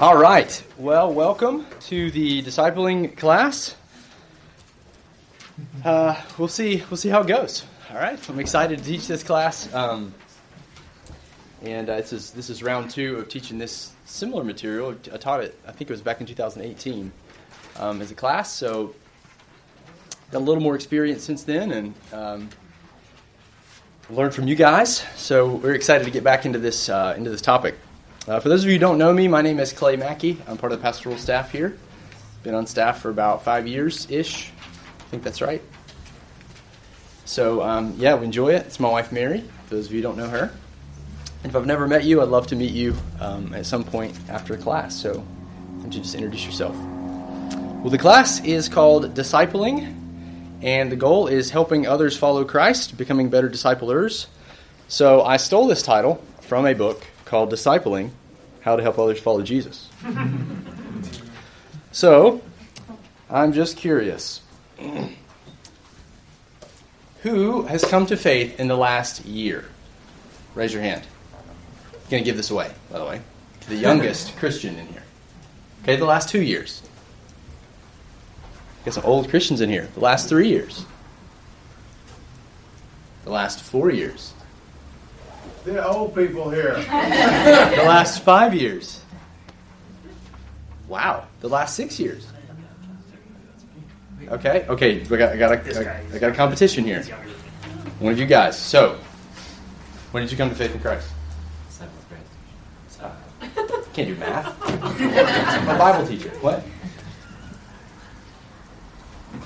All right. Well, welcome to the discipling class. Uh, we'll see. We'll see how it goes. All right. I'm excited to teach this class, um, and uh, this is this is round two of teaching this similar material. I taught it. I think it was back in 2018 um, as a class. So got a little more experience since then, and um, learned from you guys. So we're excited to get back into this uh, into this topic. Uh, for those of you who don't know me, my name is Clay Mackey. I'm part of the pastoral staff here. Been on staff for about five years ish. I think that's right. So um, yeah, we enjoy it. It's my wife Mary. For those of you who don't know her, and if I've never met you, I'd love to meet you um, at some point after class. So why don't you just introduce yourself? Well, the class is called Discipling, and the goal is helping others follow Christ, becoming better disciplers. So I stole this title from a book called Discipling How to Help Others Follow Jesus. so I'm just curious. Who has come to faith in the last year? Raise your hand. I'm going to give this away, by the way, to the youngest Christian in here. Okay, the last two years. Got some old Christians in here. The last three years. The last four years. The old people here. the last five years. Wow. The last six years. Okay. Okay. We got, I got a, I, I got a competition here. One of you guys. So, when did you come to faith in Christ? Seventh grade. Can't do math. I'm a Bible teacher. What?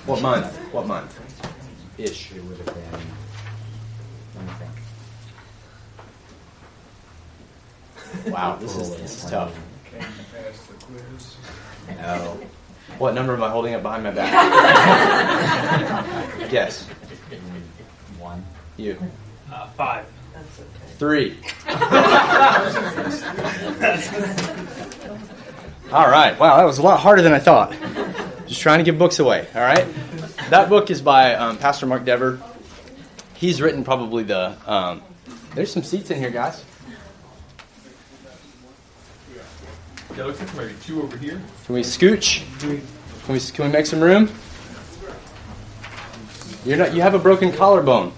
What month? What month? Ish. It would have been. Let me think. Wow. This is this is tough. Can't pass the quiz. No. What number am I holding up behind my back? Guess. One. You. Uh, five. Three. all right. Wow, that was a lot harder than I thought. Just trying to give books away. All right. That book is by um, Pastor Mark Dever. He's written probably the. Um, there's some seats in here, guys. Looks like maybe two over here. Can we scooch? Can we can we make some room? You're not. You have a broken collarbone.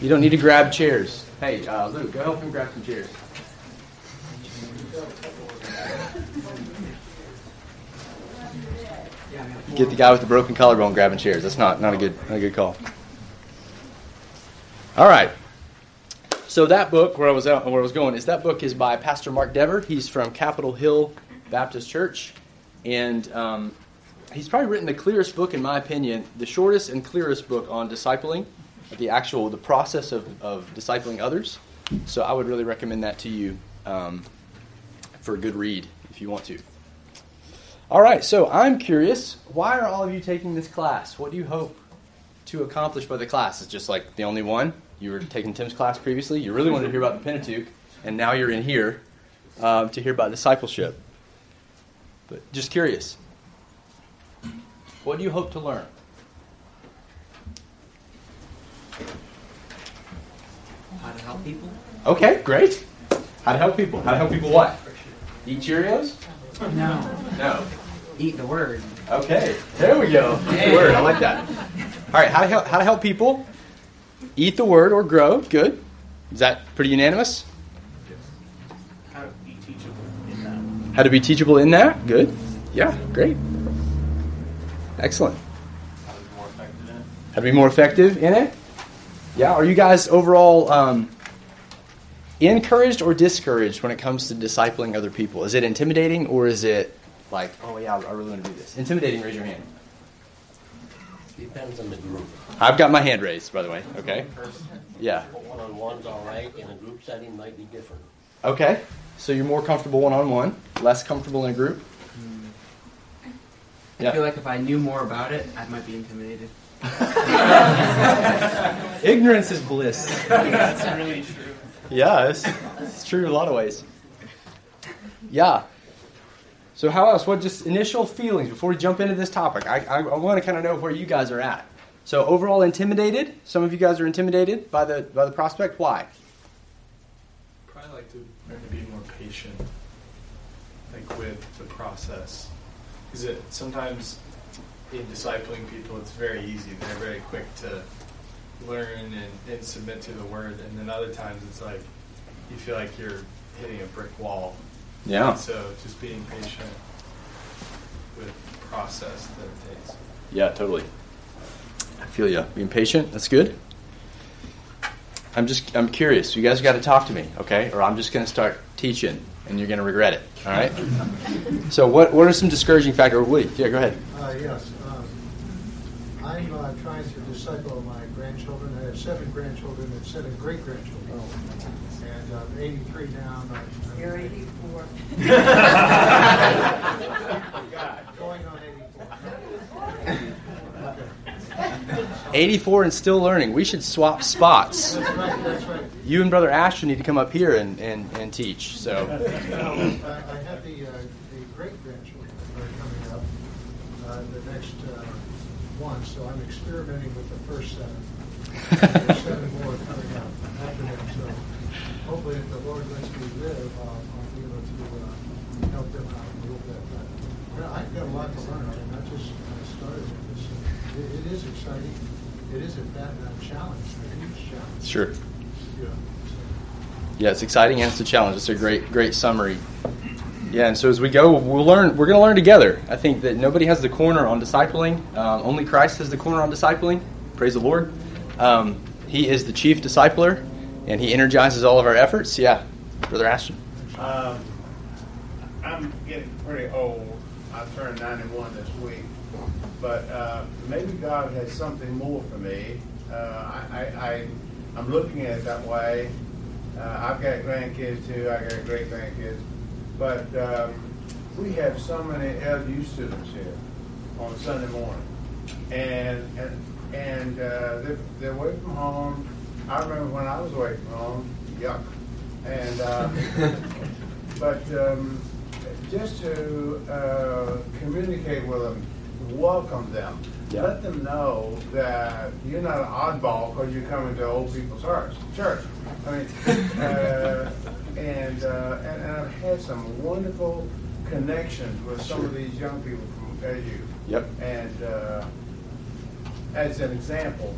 You don't need to grab chairs. Hey, uh, Luke, go help him grab some chairs. Get the guy with the broken collarbone grabbing chairs. That's not not a good not a good call. All right. So that book, where I was out, where I was going, is that book is by Pastor Mark Dever. He's from Capitol Hill Baptist Church, and um, he's probably written the clearest book, in my opinion, the shortest and clearest book on discipling, the actual the process of, of discipling others. So I would really recommend that to you um, for a good read if you want to. All right, so I'm curious, why are all of you taking this class? What do you hope to accomplish by the class? Is just like the only one? You were taking Tim's class previously. You really wanted to hear about the Pentateuch, and now you're in here um, to hear about discipleship. But just curious, what do you hope to learn? How to help people? Okay, great. How to help people? How to help people what? Eat Cheerios? No. No. Eat the word. Okay, there we go. Eat the word. I like that. All right, how to help, how to help people eat the word or grow? Good. Is that pretty unanimous? Yes. How to be teachable in that. How to be teachable in that? Good. Yeah, great. Excellent. How to be more effective in it. How to be more effective in it? Yeah. Are you guys overall um, encouraged or discouraged when it comes to discipling other people? Is it intimidating or is it like, oh yeah, I really want to do this? Intimidating. Raise your hand. Depends on the group. I've got my hand raised, by the way. Okay. Yeah. One on one's all right. In a group setting, might be different. Okay. So you're more comfortable one on one, less comfortable in a group. Hmm. I feel like if I knew more about it, I might be intimidated. Ignorance is bliss. That's really true. Yeah, it's, it's true in a lot of ways. Yeah. So how else? What just initial feelings before we jump into this topic? I, I, I want to kind of know where you guys are at. So overall intimidated. Some of you guys are intimidated by the by the prospect. Why? Probably like to learn to be more patient. like with the process. Because it sometimes in discipling people, it's very easy. They're very quick to learn and, and submit to the word, and then other times it's like you feel like you're hitting a brick wall. Yeah. And so just being patient with the process that it takes. Yeah, totally. I feel you. Being patient, that's good. I'm just, I'm curious. You guys got to talk to me, okay? Or I'm just going to start teaching, and you're going to regret it. All right. so, what, what are some discouraging factors? Woody, yeah, go ahead. Uh, yes. Um, I'm uh, trying to disciple my grandchildren. I have seven grandchildren and seven great grandchildren. And uh, 83 down. and I'm- You're 84. Going on 84. 84 and still learning. We should swap spots. That's right. That's right. You and Brother Ashton need to come up here and, and, and teach. So, Now, I I have the, uh, the great grandchildren coming up, uh, the next uh, one, so I'm experimenting with the first seven. There's seven more coming up after them, so hopefully if the Lord lets me live, I'll be able to uh, help them out a little bit. But I've got a lot to learn, I mean, I just started with this. It, it is exciting. It is a bad uh, challenge, a huge challenge. sure. Yeah. Yeah, it's exciting and it's a challenge. It's a great, great summary. Yeah, and so as we go, we'll learn. We're going to learn together. I think that nobody has the corner on discipling. Um, only Christ has the corner on discipling. Praise the Lord. Um, he is the chief discipler, and he energizes all of our efforts. Yeah, Brother Ashton. Um, I'm getting pretty old. I turned 91 this week. But uh, maybe God has something more for me. Uh, I, I, I'm looking at it that way. Uh, I've got grandkids too. I got great grandkids. But um, we have so many LU students here on Sunday morning. And, and, and uh, they're, they're away from home. I remember when I was waiting from home, yuck. And um, but um, just to uh, communicate with them, welcome them, Yeah. let them know that you're not an oddball because you're coming to old people's church. Church. I mean, uh, and, uh, and and I've had some wonderful connections with some of these young people from LU. Yep. And uh, as an example,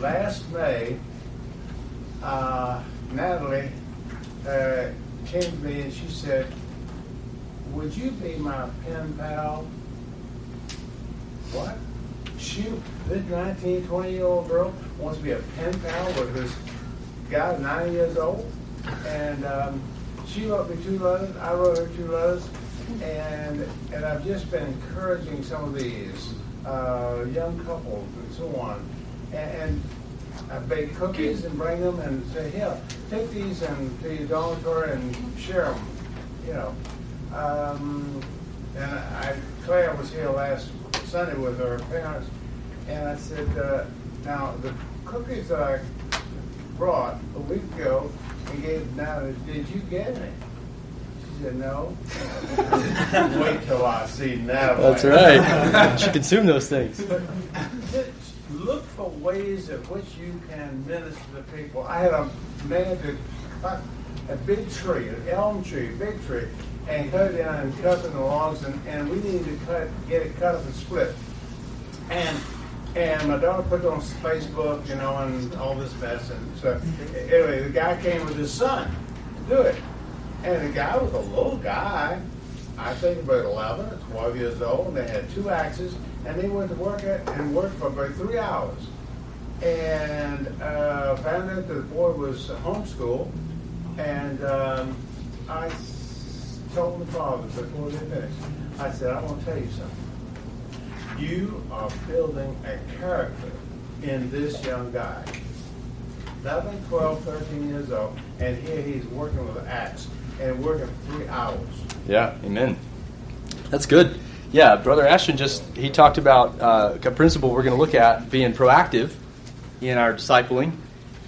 last May, uh, Natalie uh, came to me and she said, Would you be my pen pal? What? She, this 19, 20 year old girl wants to be a pen pal with this guy 90 years old? And um, she wrote me two letters, I wrote her two letters, and, and I've just been encouraging some of these uh, young couples and so on. And, and I bake cookies and bring them and say, here, take these and to your dormitory and share them, you know. Um, and I, Claire was here last Sunday with her parents, and I said, uh, now the cookies that I brought a week ago and gave Natalie, did you get any? She said, no. Wait till I see Natalie. That's right. she should consume those things. But just look for ways in which you can minister to people. I had a man to cut a big tree, an elm tree, big tree, and cut it down and cut in the logs, and, and we needed to cut, get it cut up and split. And and my daughter put it on Facebook, you know, and all this mess. And so anyway, the guy came with his son to do it, and the guy was a little guy. I think about 11 or 12 years old, and they had two axes, and they went to work at, and worked for about three hours. And uh, found out that the boy was homeschooled, and um, I told the father before they finished, I said, I want to tell you something. You are building a character in this young guy. 11, 12, 13 years old, and here he's working with axe and working three hours. Yeah, amen. That's good. Yeah, Brother Ashton just he talked about uh, a principle we're going to look at being proactive in our discipling,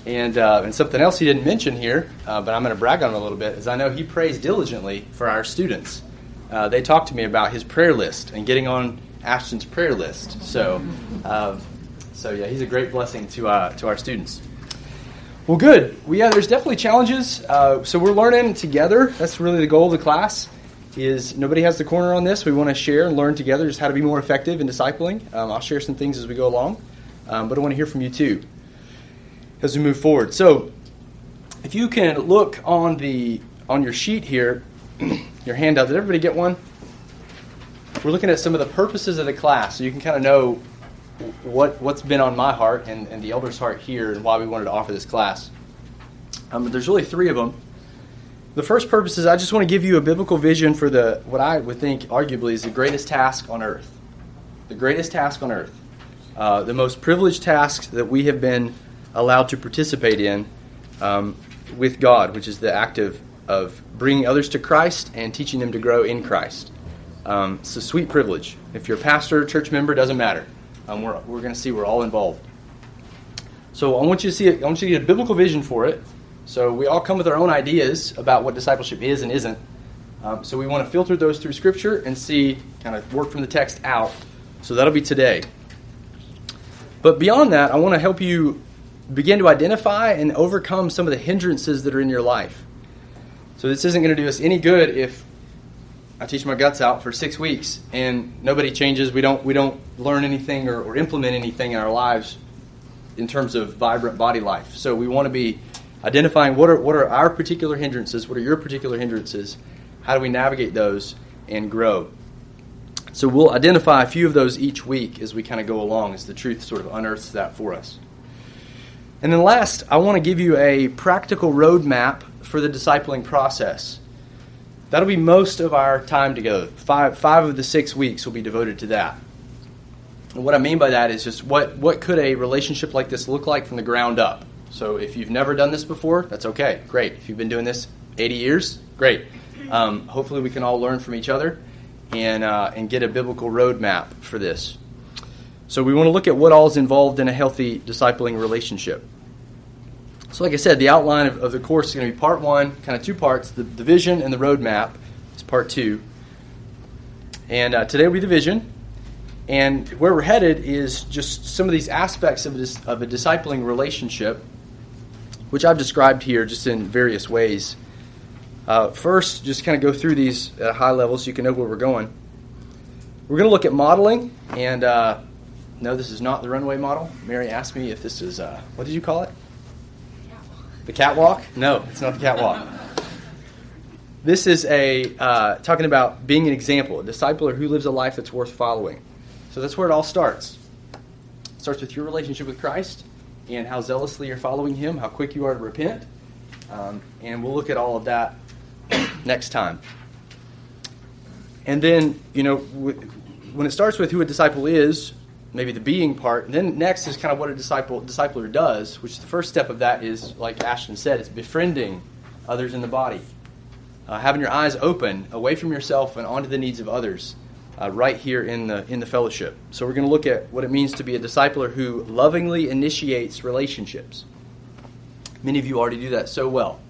and uh, and something else he didn't mention here, uh, but I'm going to brag on him a little bit. Is I know he prays diligently for our students. Uh, they talked to me about his prayer list and getting on Ashton's prayer list. So, uh, so yeah, he's a great blessing to uh, to our students. Well, good. Yeah, there's definitely challenges. Uh, so we're learning together. That's really the goal of the class. is nobody has the corner on this. We want to share and learn together just how to be more effective in discipling. Um, I'll share some things as we go along, um, but I want to hear from you too as we move forward. So, if you can look on the on your sheet here, your handout. Did everybody get one? We're looking at some of the purposes of the class, so you can kind of know what what's been on my heart and, and the elders' heart here, and why we wanted to offer this class. Um, but there's really three of them. The first purpose is I just want to give you a biblical vision for the what I would think arguably is the greatest task on earth. The greatest task on earth. Uh, the most privileged task that we have been allowed to participate in um, with God, which is the act of, of bringing others to Christ and teaching them to grow in Christ. Um, it's a sweet privilege. If you're a pastor, church member, doesn't matter. Um, we're we're going to see we're all involved. So I want you to see it, I want you to get a biblical vision for it. So we all come with our own ideas about what discipleship is and isn't. Um, so we want to filter those through Scripture and see, kind of work from the text out. So that'll be today. But beyond that, I want to help you begin to identify and overcome some of the hindrances that are in your life. So this isn't going to do us any good if I teach my guts out for six weeks and nobody changes. We don't we don't learn anything or, or implement anything in our lives in terms of vibrant body life. So we want to be identifying what are what are our particular hindrances, what are your particular hindrances, how do we navigate those and grow. So we'll identify a few of those each week as we kind of go along, as the truth sort of unearths that for us. And then last, I want to give you a practical roadmap for the discipling process. That'll be most of our time together. Five, five of the six weeks will be devoted to that. And what I mean by that is just what, what could a relationship like this look like from the ground up? So if you've never done this before, that's okay. Great. If you've been doing this 80 years, great. Um, hopefully, we can all learn from each other and, uh, and get a biblical roadmap for this. So we want to look at what all is involved in a healthy discipling relationship. So, like I said, the outline of, of the course is going to be part one, kind of two parts the, the vision and the roadmap is part two. And uh, today will be the vision. And where we're headed is just some of these aspects of a, of a discipling relationship, which I've described here just in various ways. Uh, first, just kind of go through these at a high level so you can know where we're going. We're going to look at modeling, and uh, no, this is not the runway model. Mary asked me if this is, uh, what did you call it? The catwalk? No, it's not the catwalk. this is a uh, talking about being an example, a disciple, discipler who lives a life that's worth following. So that's where it all starts. It starts with your relationship with Christ and how zealously you're following Him, how quick you are to repent, um, and we'll look at all of that next time. And then, you know, when it starts with who a disciple is, maybe the being part. And then next is kind of what a disciple discipler does, which the first step of that is, like Ashton said, it's befriending others in the body, uh, having your eyes open away from yourself and onto the needs of others, uh, right here in the in the fellowship. So we're going to look at what it means to be a discipler who lovingly initiates relationships. Many of you already do that so well.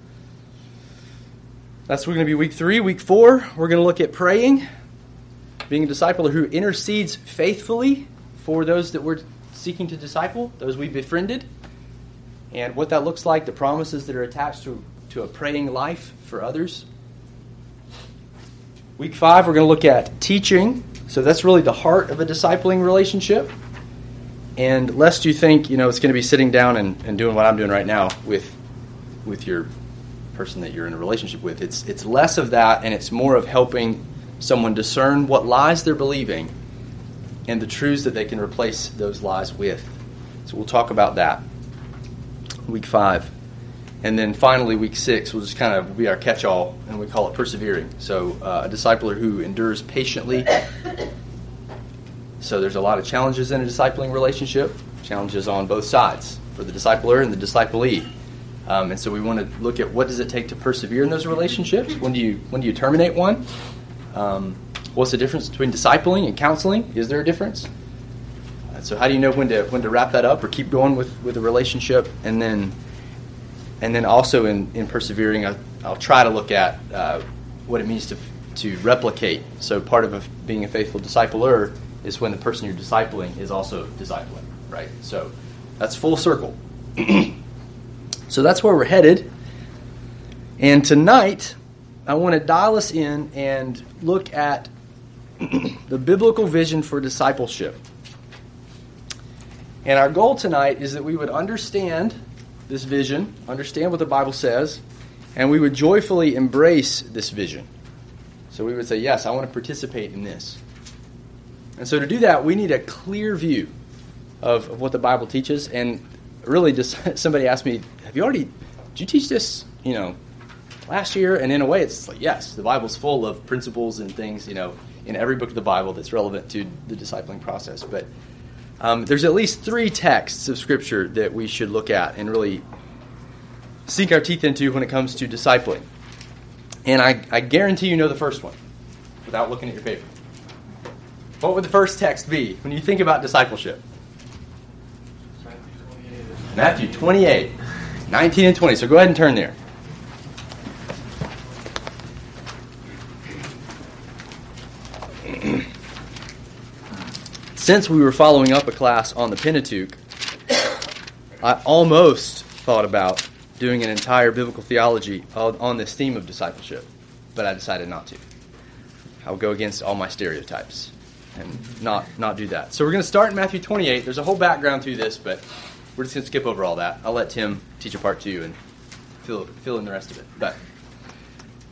That's we're going to be week three. Week four, we're going to look at praying, being a disciple who intercedes faithfully for those that we're seeking to disciple, those we befriended, and what that looks like, the promises that are attached to, to a praying life for others. Week five, we're going to look at teaching. So that's really the heart of a discipling relationship. And lest you think, you know, it's going to be sitting down and, and doing what I'm doing right now with with your person that you're in a relationship with. It's it's less of that and it's more of helping someone discern what lies they're believing and the truths that they can replace those lies with. So we'll talk about that. Week five. And then finally, week six will just kind of be our catch all, and we call it persevering. So, uh, a discipler who endures patiently. So, there's a lot of challenges in a discipling relationship, challenges on both sides for the discipler and the disciplee. Um, and so, we want to look at what does it take to persevere in those relationships? When do you, when do you terminate one? Um, What's the difference between discipling and counseling? Is there a difference? Uh, so how do you know when to when to wrap that up or keep going with with a relationship? And then and then also in in persevering, I, will try to look at uh, what it means to to replicate. So part of a, being a faithful discipler is when the person you're discipling is also discipling, right? So that's full circle. so that's where we're headed. And tonight I want to dial us in and look at the biblical vision for discipleship. And our goal tonight is that we would understand this vision, understand what the Bible says, and we would joyfully embrace this vision. So we would say, Yes, I want to participate in this. And so to do that, we need a clear view of, of what the Bible teaches. And really, just somebody asked me, Have you already, did you teach this, you know, last year? And in a way, it's like, yes, the Bible's full of principles and things, you know, in every book of the Bible that's relevant to the discipling process. But um, there's at least three texts of Scripture that we should look at and really sink our teeth into when it comes to discipling. And I, I guarantee you know the first one without looking at your paper. What would the first text be when you think about discipleship? Matthew 28, 19 and 20. So go ahead and turn there. Since we were following up a class on the Pentateuch, I almost thought about doing an entire biblical theology on this theme of discipleship, but I decided not to. I'll go against all my stereotypes and not not do that. So we're going to start in Matthew 28. There's a whole background to this, but we're just to skip over all that. I'll let Tim teach a part two and fill fill in the rest of it. But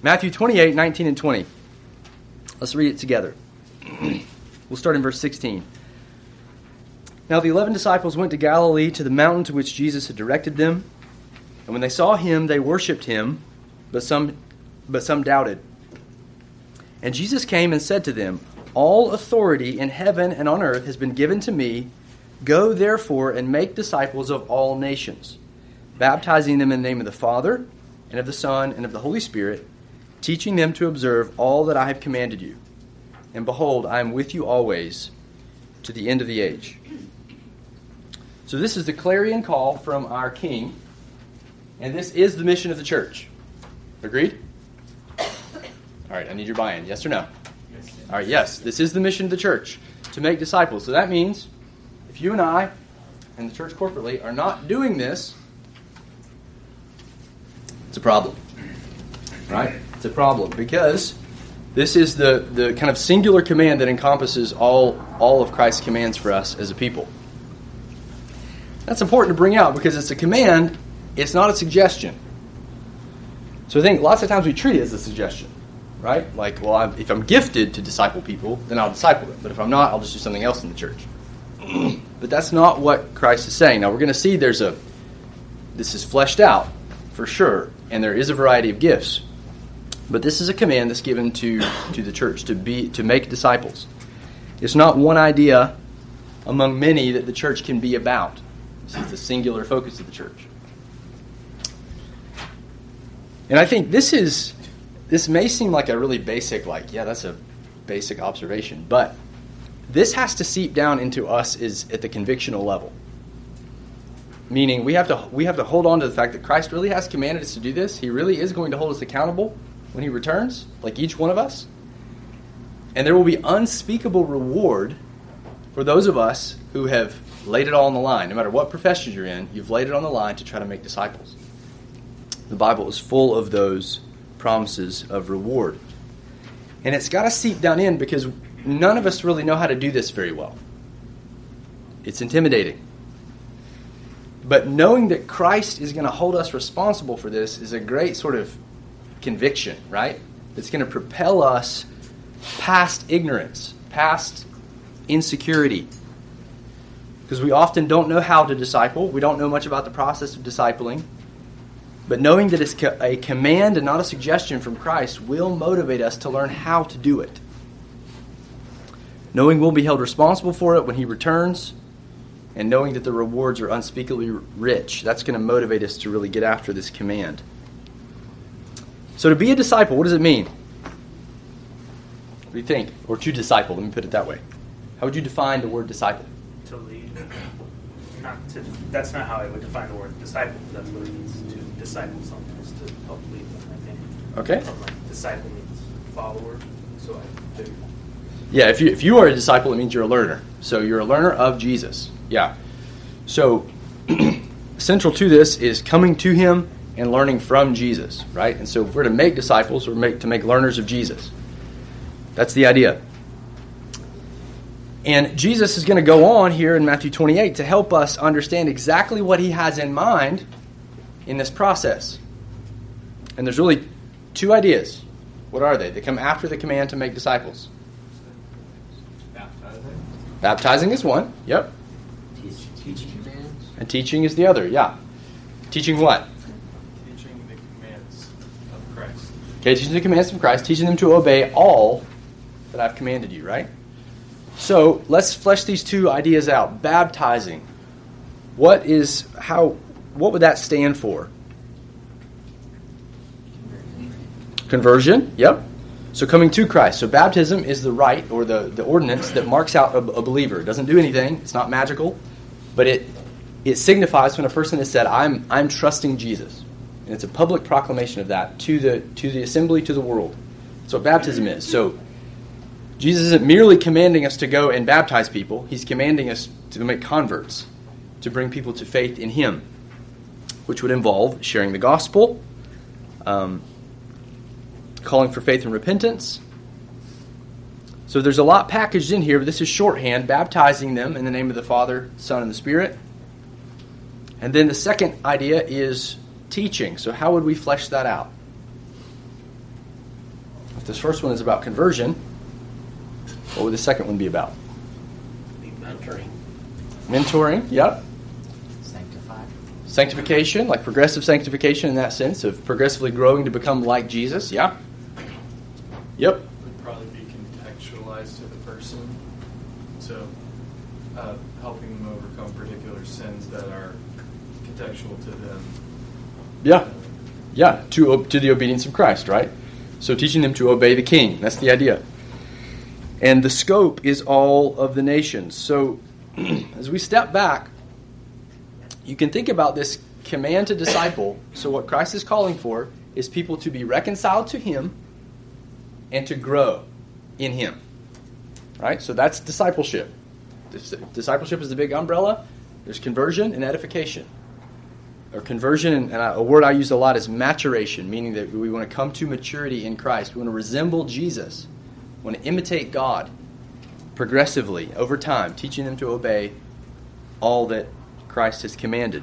Matthew 28, 19 and 20. Let's read it together. we'll start in verse 16. Now the eleven disciples went to Galilee to the mountain to which Jesus had directed them. And when they saw him, they worshipped him, but some, but some doubted. And Jesus came and said to them, All authority in heaven and on earth has been given to me. Go therefore and make disciples of all nations, baptizing them in the name of the Father, and of the Son, and of the Holy Spirit, teaching them to observe all that I have commanded you. And behold, I am with you always to the end of the age. So, this is the clarion call from our King, and this is the mission of the church. Agreed? All right, I need your buy in. Yes or no? Yes. All right, yes, this is the mission of the church to make disciples. So, that means you and I and the church corporately are not doing this, it's a problem. Right? It's a problem because this is the, the kind of singular command that encompasses all, all of Christ's commands for us as a people. That's important to bring out because it's a command, it's not a suggestion. So I think lots of times we treat it as a suggestion, right? Like, well, I'm, if I'm gifted to disciple people, then I'll disciple them. But if I'm not, I'll just do something else in the church. but that's not what Christ is saying. Now we're going to see there's a this is fleshed out for sure, and there is a variety of gifts. But this is a command that's given to to the church to be to make disciples. It's not one idea among many that the church can be about. This is the singular focus of the church. And I think this is this may seem like a really basic, like, yeah, that's a basic observation, but this has to seep down into us is at the convictional level. Meaning we have to we have to hold on to the fact that Christ really has commanded us to do this. He really is going to hold us accountable when he returns, like each one of us. And there will be unspeakable reward for those of us who have laid it all on the line. No matter what profession you're in, you've laid it on the line to try to make disciples. The Bible is full of those promises of reward. And it's got to seep down in because none of us really know how to do this very well. It's intimidating. But knowing that Christ is going to hold us responsible for this is a great sort of conviction, right? That's going to propel us past ignorance, past insecurity, because we often don't know how to disciple. We don't know much about the process of discipling. But knowing that it's a command and not a suggestion from Christ will motivate us to learn how to do it. Knowing we'll be held responsible for it when He returns, and knowing that the rewards are unspeakably rich, that's going to motivate us to really get after this command. So, to be a disciple, what does it mean? What do you think? Or to disciple, let me put it that way. How would you define the word disciple? To lead. Not to, that's not how I would define the word disciple. That's what it means to disciple someone, is to help lead them, I think. Okay. Like disciple means follower. So I figured. Yeah, if you, if you are a disciple, it means you're a learner. So you're a learner of Jesus. Yeah. So central to this is coming to Him and learning from Jesus, right? And so if we're to make disciples, we're make, to make learners of Jesus. That's the idea. And Jesus is going to go on here in Matthew 28 to help us understand exactly what he has in mind in this process. And there's really two ideas. What are they? They come after the command to make disciples. Baptizing. Baptizing is one, yep. Teaching commands. And teaching is the other, yeah. Teaching what? Teaching the commands of Christ. Okay, teaching the commands of Christ, teaching them to obey all that I've commanded you, right? So let's flesh these two ideas out. Baptizing. What is how what would that stand for? Conversion, yep. So coming to Christ. So baptism is the rite or the, the ordinance that marks out a, a believer. It doesn't do anything, it's not magical, but it it signifies when a person has said, I'm I'm trusting Jesus. And it's a public proclamation of that to the to the assembly, to the world. That's what baptism is. So Jesus isn't merely commanding us to go and baptize people, he's commanding us to make converts, to bring people to faith in him, which would involve sharing the gospel, um, calling for faith and repentance. So there's a lot packaged in here, but this is shorthand, baptizing them in the name of the Father, Son, and the Spirit. And then the second idea is teaching. So, how would we flesh that out? If this first one is about conversion, what would the second one be about? Be mentoring. Mentoring, yep. Sanctified. Sanctification, like progressive sanctification in that sense of progressively growing to become like Jesus, yeah. Yep. Would probably be contextualized to the person. So, uh, helping them overcome particular sins that are contextual to them. Yeah. Yeah, to, to the obedience of Christ, right? So teaching them to obey the king. That's the idea. And the scope is all of the nations. So as we step back, you can think about this command to disciple. So what Christ is calling for is people to be reconciled to him and to grow in him. Right? So that's discipleship. Discipleship is the big umbrella. There's conversion and edification or conversion, and a word I use a lot is maturation, meaning that we want to come to maturity in Christ. We want to resemble Jesus. We want to imitate God progressively over time, teaching them to obey all that Christ has commanded.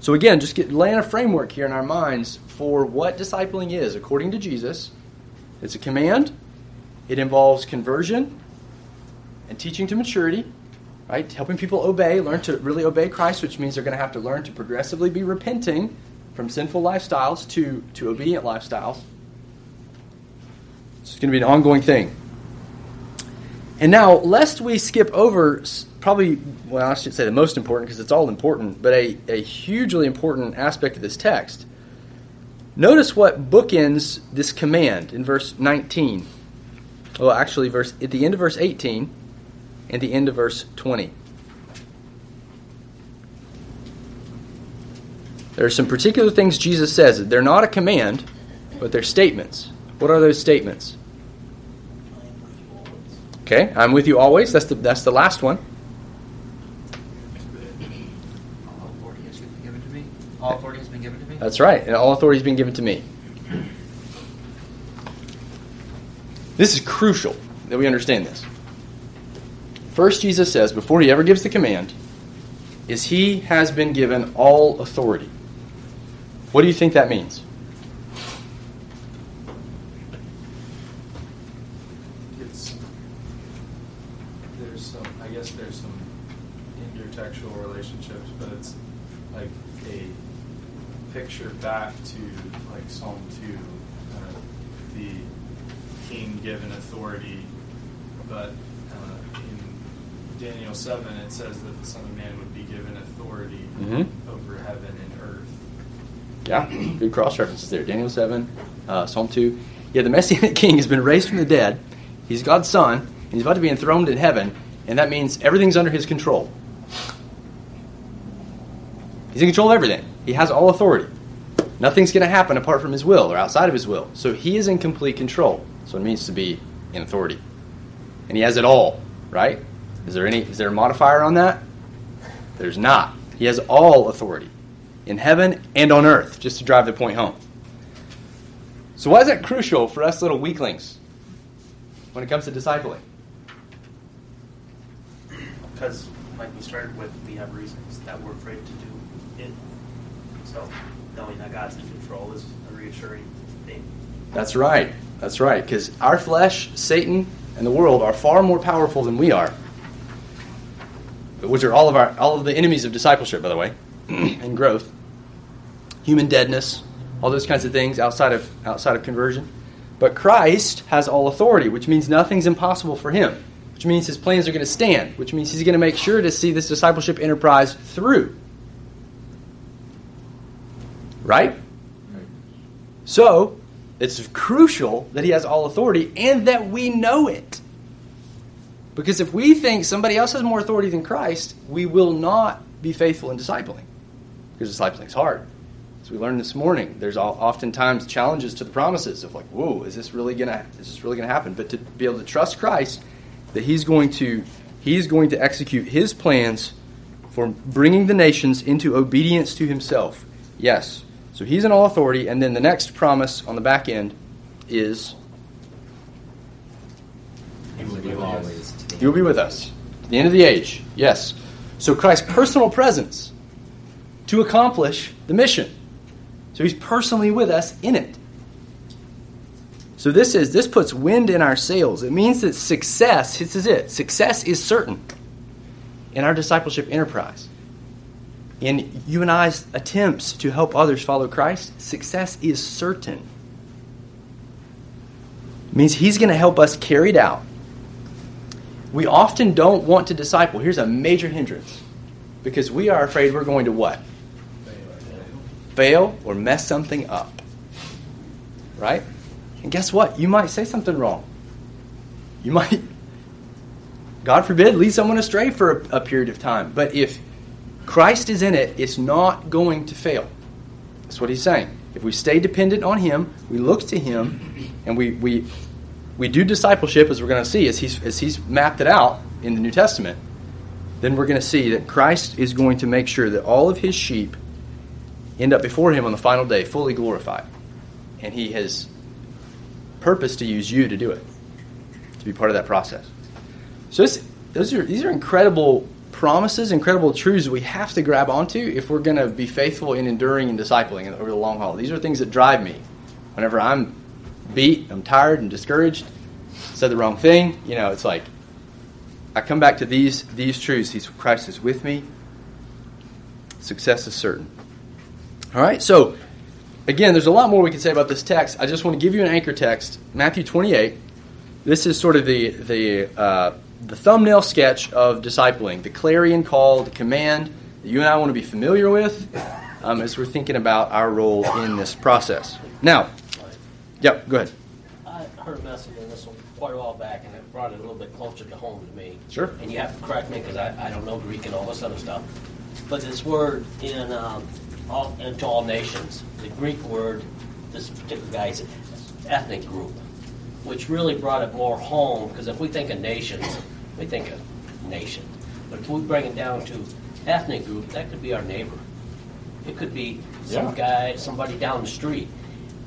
So again, just get, laying a framework here in our minds for what discipling is according to Jesus. It's a command. It involves conversion and teaching to maturity right? Helping people obey, learn to really obey Christ, which means they're going to have to learn to progressively be repenting from sinful lifestyles to, to obedient lifestyles. It's going to be an ongoing thing. And now, lest we skip over probably, well, I should say the most important because it's all important, but a, a hugely important aspect of this text. Notice what bookends this command in verse 19. Well, actually, verse at the end of verse 18 and the end of verse 20. There are some particular things Jesus says. They're not a command, but they're statements. What are those statements? Okay, I'm with you always. That's the, that's the last one. All authority has been given to me. All authority has been given to me. That's right. And all authority has been given to me. This is crucial that we understand this. First, Jesus says, before he ever gives the command, is he has been given all authority. What do you think that means? It's there's some I guess there's some intertextual relationships, but it's like a picture back to like Psalm two, uh, the king given authority, but uh, in Daniel seven it says that the Son of Man would be given authority Mhm. over heaven and earth. Yeah, good cross references there. Daniel 7, uh, Psalm 2. Yeah, the Messianic king has been raised from the dead. He's God's son, and he's about to be enthroned in heaven, and that means everything's under his control. He's in control of everything. He has all authority. Nothing's going to happen apart from his will or outside of his will. So he is in complete control. So it means to be in authority. And he has it all, right? Is there any is there a modifier on that? There's not. He has all authority in heaven and on earth, just to drive the point home. So, why is that crucial for us little weaklings when it comes to discipling? Because, like we started with, we have reasons that we're afraid to do it. So, knowing that God's in control is a reassuring thing. That's right. That's right. Because our flesh, Satan, and the world are far more powerful than we are, which are all of our all of the enemies of discipleship, by the way, and growth. Human deadness, all those kinds of things outside of outside of conversion. But Christ has all authority, which means nothing's impossible for him. Which means his plans are going to stand, which means he's going to make sure to see this discipleship enterprise through. Right? So, it's crucial that he has all authority and that we know it. Because if we think somebody else has more authority than Christ, we will not be faithful in discipling. Because discipling is hard. As we learned this morning, there's oftentimes challenges to the promises of like, whoa, is this really gonna is this really gonna happen? But to be able to trust Christ that He's going to He's going to execute His plans for bringing the nations into obedience to Himself. Yes, so he's in all authority, and then the next promise on the back end is You'll be always. He will be with us at the end of the age. Yes. So Christ's personal presence to accomplish the mission. So he's personally with us in it. So this is this puts wind in our sails. It means that success, this is it. Success is certain in our discipleship enterprise in you and I's attempts to help others follow Christ, success is certain. It means He's going to help us carry it out. We often don't want to disciple. Here's a major hindrance because we are afraid we're going to what? Fail or mess something up. Right? And guess what? You might say something wrong. You might, God forbid, lead someone astray for a, a period of time. But if Christ is in it, it's not going to fail. That's what he's saying. If we stay dependent on him, we look to him, and we, we, we do discipleship, as we're going to see, as he's, as he's mapped it out in the New Testament, then we're going to see that Christ is going to make sure that all of his sheep end up before him on the final day, fully glorified. And he has purposed to use you to do it, to be part of that process. So those are, these are incredible promises, incredible truths we have to grab onto if we're going to be faithful in enduring and discipling over the long haul. These are things that drive me. Whenever I'm beat, I'm tired and discouraged, said the wrong thing, you know, it's like I come back to these these truths. He's, Christ is with me. Success is certain. All right, so again, there's a lot more we can say about this text. I just want to give you an anchor text, Matthew 28. This is sort of the the uh, the thumbnail sketch of discipling, the clarion call, the command that you and I want to be familiar with um, as we're thinking about our role in this process. Now, yep, go ahead. I heard a message on this one quite a while back, and it brought it a little bit closer to home to me. Sure. And you have to correct me because I, I don't know Greek and all this other stuff. But this word in um, all, into all nations, the Greek word, this particular guy is ethnic group which really brought it more home because if we think of nations, we think of nation. But if we bring it down to ethnic group, that could be our neighbor. It could be some yeah. guy, somebody down the street.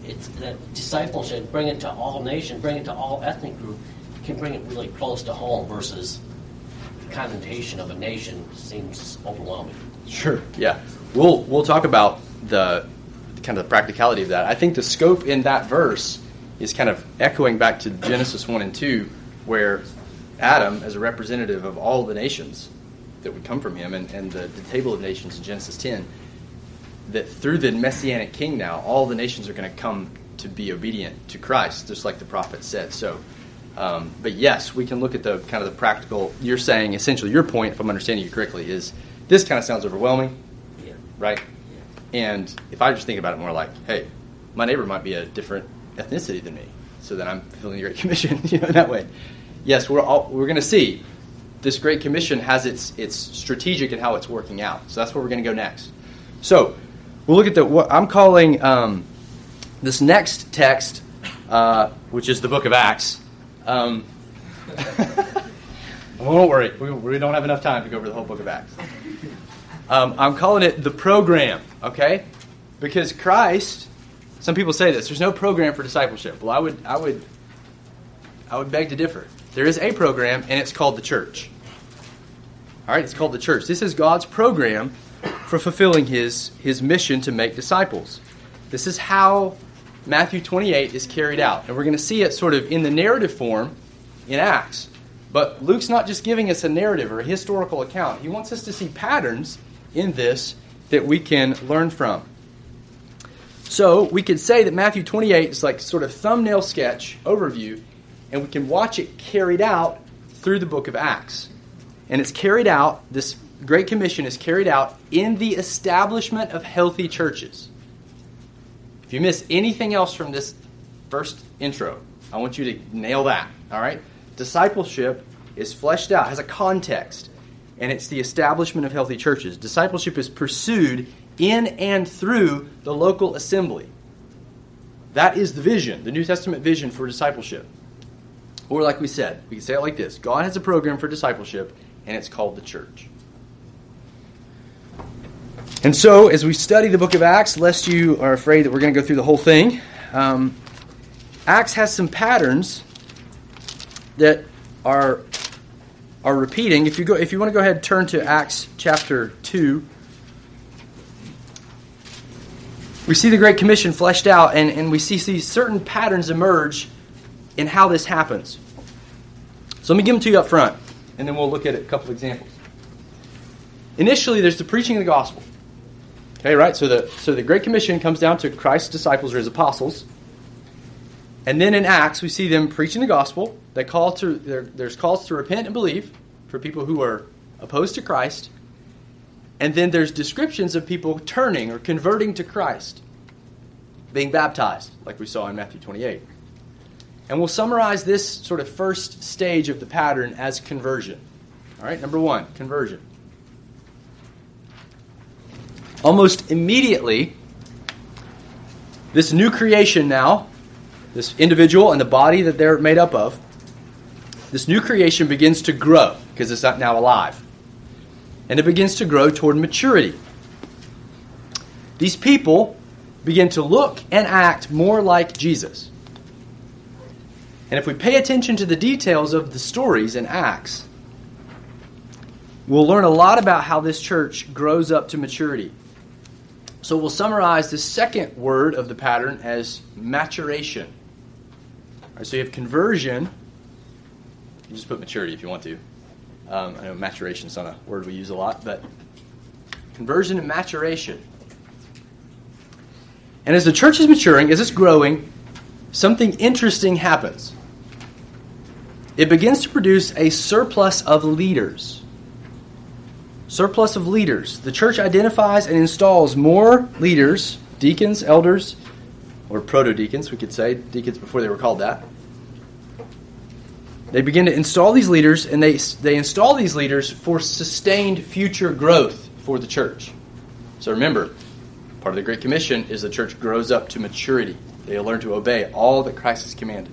It's that discipleship, bring it to all nations, bring it to all ethnic group, can bring it really close to home versus the connotation of a nation seems overwhelming. Sure. Yeah. We'll we'll talk about the kind of the practicality of that. I think the scope in that verse is kind of echoing back to Genesis 1 and 2, where Adam, as a representative of all the nations that would come from him, and, and the, the table of nations in Genesis 10, that through the messianic king now, all the nations are going to come to be obedient to Christ, just like the prophet said. So, um, but yes, we can look at the kind of the practical. You're saying essentially your point, if I'm understanding you correctly, is this kind of sounds overwhelming. Right? And if I just think about it more like, hey, my neighbor might be a different ethnicity than me, so then I'm fulfilling the Great Commission, you know, in that way. Yes, we're all, we're going to see this Great Commission has its its strategic and how it's working out. So that's where we're going to go next. So we'll look at the what I'm calling um, this next text, uh, which is the Book of Acts. Um, well, don't worry, we, we don't have enough time to go over the whole Book of Acts. Um, I'm calling it the program, okay? Because Christ, some people say this, there's no program for discipleship. Well, I would, I would, I would beg to differ. There is a program, and it's called the church. All right, it's called the church. This is God's program for fulfilling his, his mission to make disciples. This is how Matthew 28 is carried out. And we're going to see it sort of in the narrative form in Acts. But Luke's not just giving us a narrative or a historical account, he wants us to see patterns in this that we can learn from. So we could say that Matthew 28 is like sort of thumbnail sketch overview, and we can watch it carried out through the book of Acts. And it's carried out, this Great Commission is carried out in the establishment of healthy churches. If you miss anything else from this first intro, I want you to nail that. All right? Discipleship is fleshed out, has a context, and it's the establishment of healthy churches. Discipleship is pursued in and through the local assembly. That is the vision, the New Testament vision for discipleship. Or, like we said, we can say it like this God has a program for discipleship, and it's called the church. And so, as we study the book of Acts, lest you are afraid that we're going to go through the whole thing, um, Acts has some patterns that are are repeating. If you go, if you want to go ahead and turn to Acts chapter two, we see the Great Commission fleshed out, and, and we see see certain patterns emerge in how this happens. So let me give them to you up front, and then we'll look at a couple examples. Initially, there's the preaching of the gospel. Okay, right? So the so the Great Commission comes down to Christ's disciples or his apostles. And then in Acts, we see them preaching the gospel. They call to there's calls to repent and believe for people who are opposed to Christ. And then there's descriptions of people turning or converting to Christ, being baptized, like we saw in Matthew 28. And we'll summarize this sort of first stage of the pattern as conversion. All right, number one, conversion. Almost immediately, this new creation now this individual and the body that they're made up of, this new creation begins to grow because it's not now alive. And it begins to grow toward maturity. These people begin to look and act more like Jesus. And if we pay attention to the details of the stories and Acts, we'll learn a lot about how this church grows up to maturity. So we'll summarize the second word of the pattern as maturation. Right, so you have conversion. You just put maturity if you want to. Um, I know maturation is not a word we use a lot, but conversion and maturation. And as the church is maturing, as it's growing, something interesting happens. It begins to produce a surplus of leaders. Surplus of leaders. The church identifies and installs more leaders, deacons, elders, or proto deacons, we could say, deacons before they were called that. They begin to install these leaders, and they, they install these leaders for sustained future growth for the church. So remember, part of the Great Commission is the church grows up to maturity. They learn to obey all that Christ has commanded.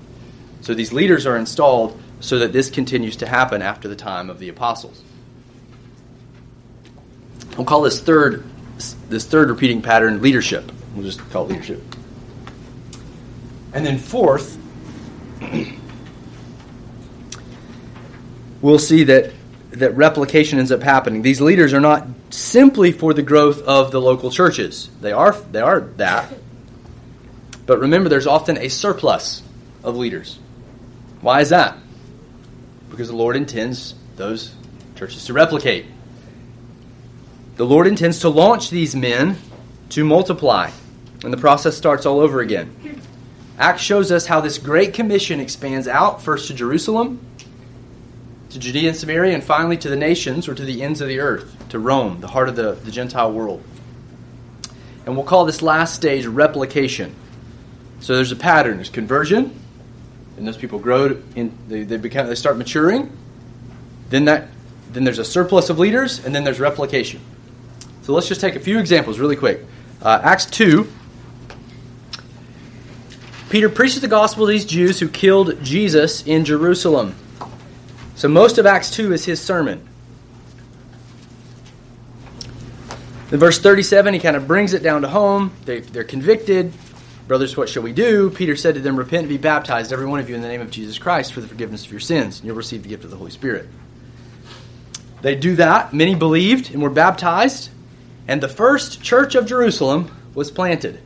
So these leaders are installed so that this continues to happen after the time of the apostles. We'll call this third this third repeating pattern leadership. We'll just call it leadership. And then fourth, we'll see that that replication ends up happening. These leaders are not simply for the growth of the local churches. They are they are that. But remember there's often a surplus of leaders. Why is that? Because the Lord intends those churches to replicate. The Lord intends to launch these men to multiply, and the process starts all over again. Acts shows us how this great commission expands out first to Jerusalem, to Judea and Samaria, and finally to the nations or to the ends of the earth, to Rome, the heart of the, the Gentile world. And we'll call this last stage replication. So there's a pattern. There's conversion, and those people grow in they, they become they start maturing. Then that then there's a surplus of leaders, and then there's replication. So let's just take a few examples really quick. Uh, Acts 2, Peter preaches the gospel to these Jews who killed Jesus in Jerusalem. So most of Acts 2 is his sermon. In verse 37, he kind of brings it down to home. They, they're convicted. Brothers, what shall we do? Peter said to them, Repent and be baptized, every one of you, in the name of Jesus Christ, for the forgiveness of your sins, and you'll receive the gift of the Holy Spirit. They do that. Many believed and were baptized, and the first church of Jerusalem was planted.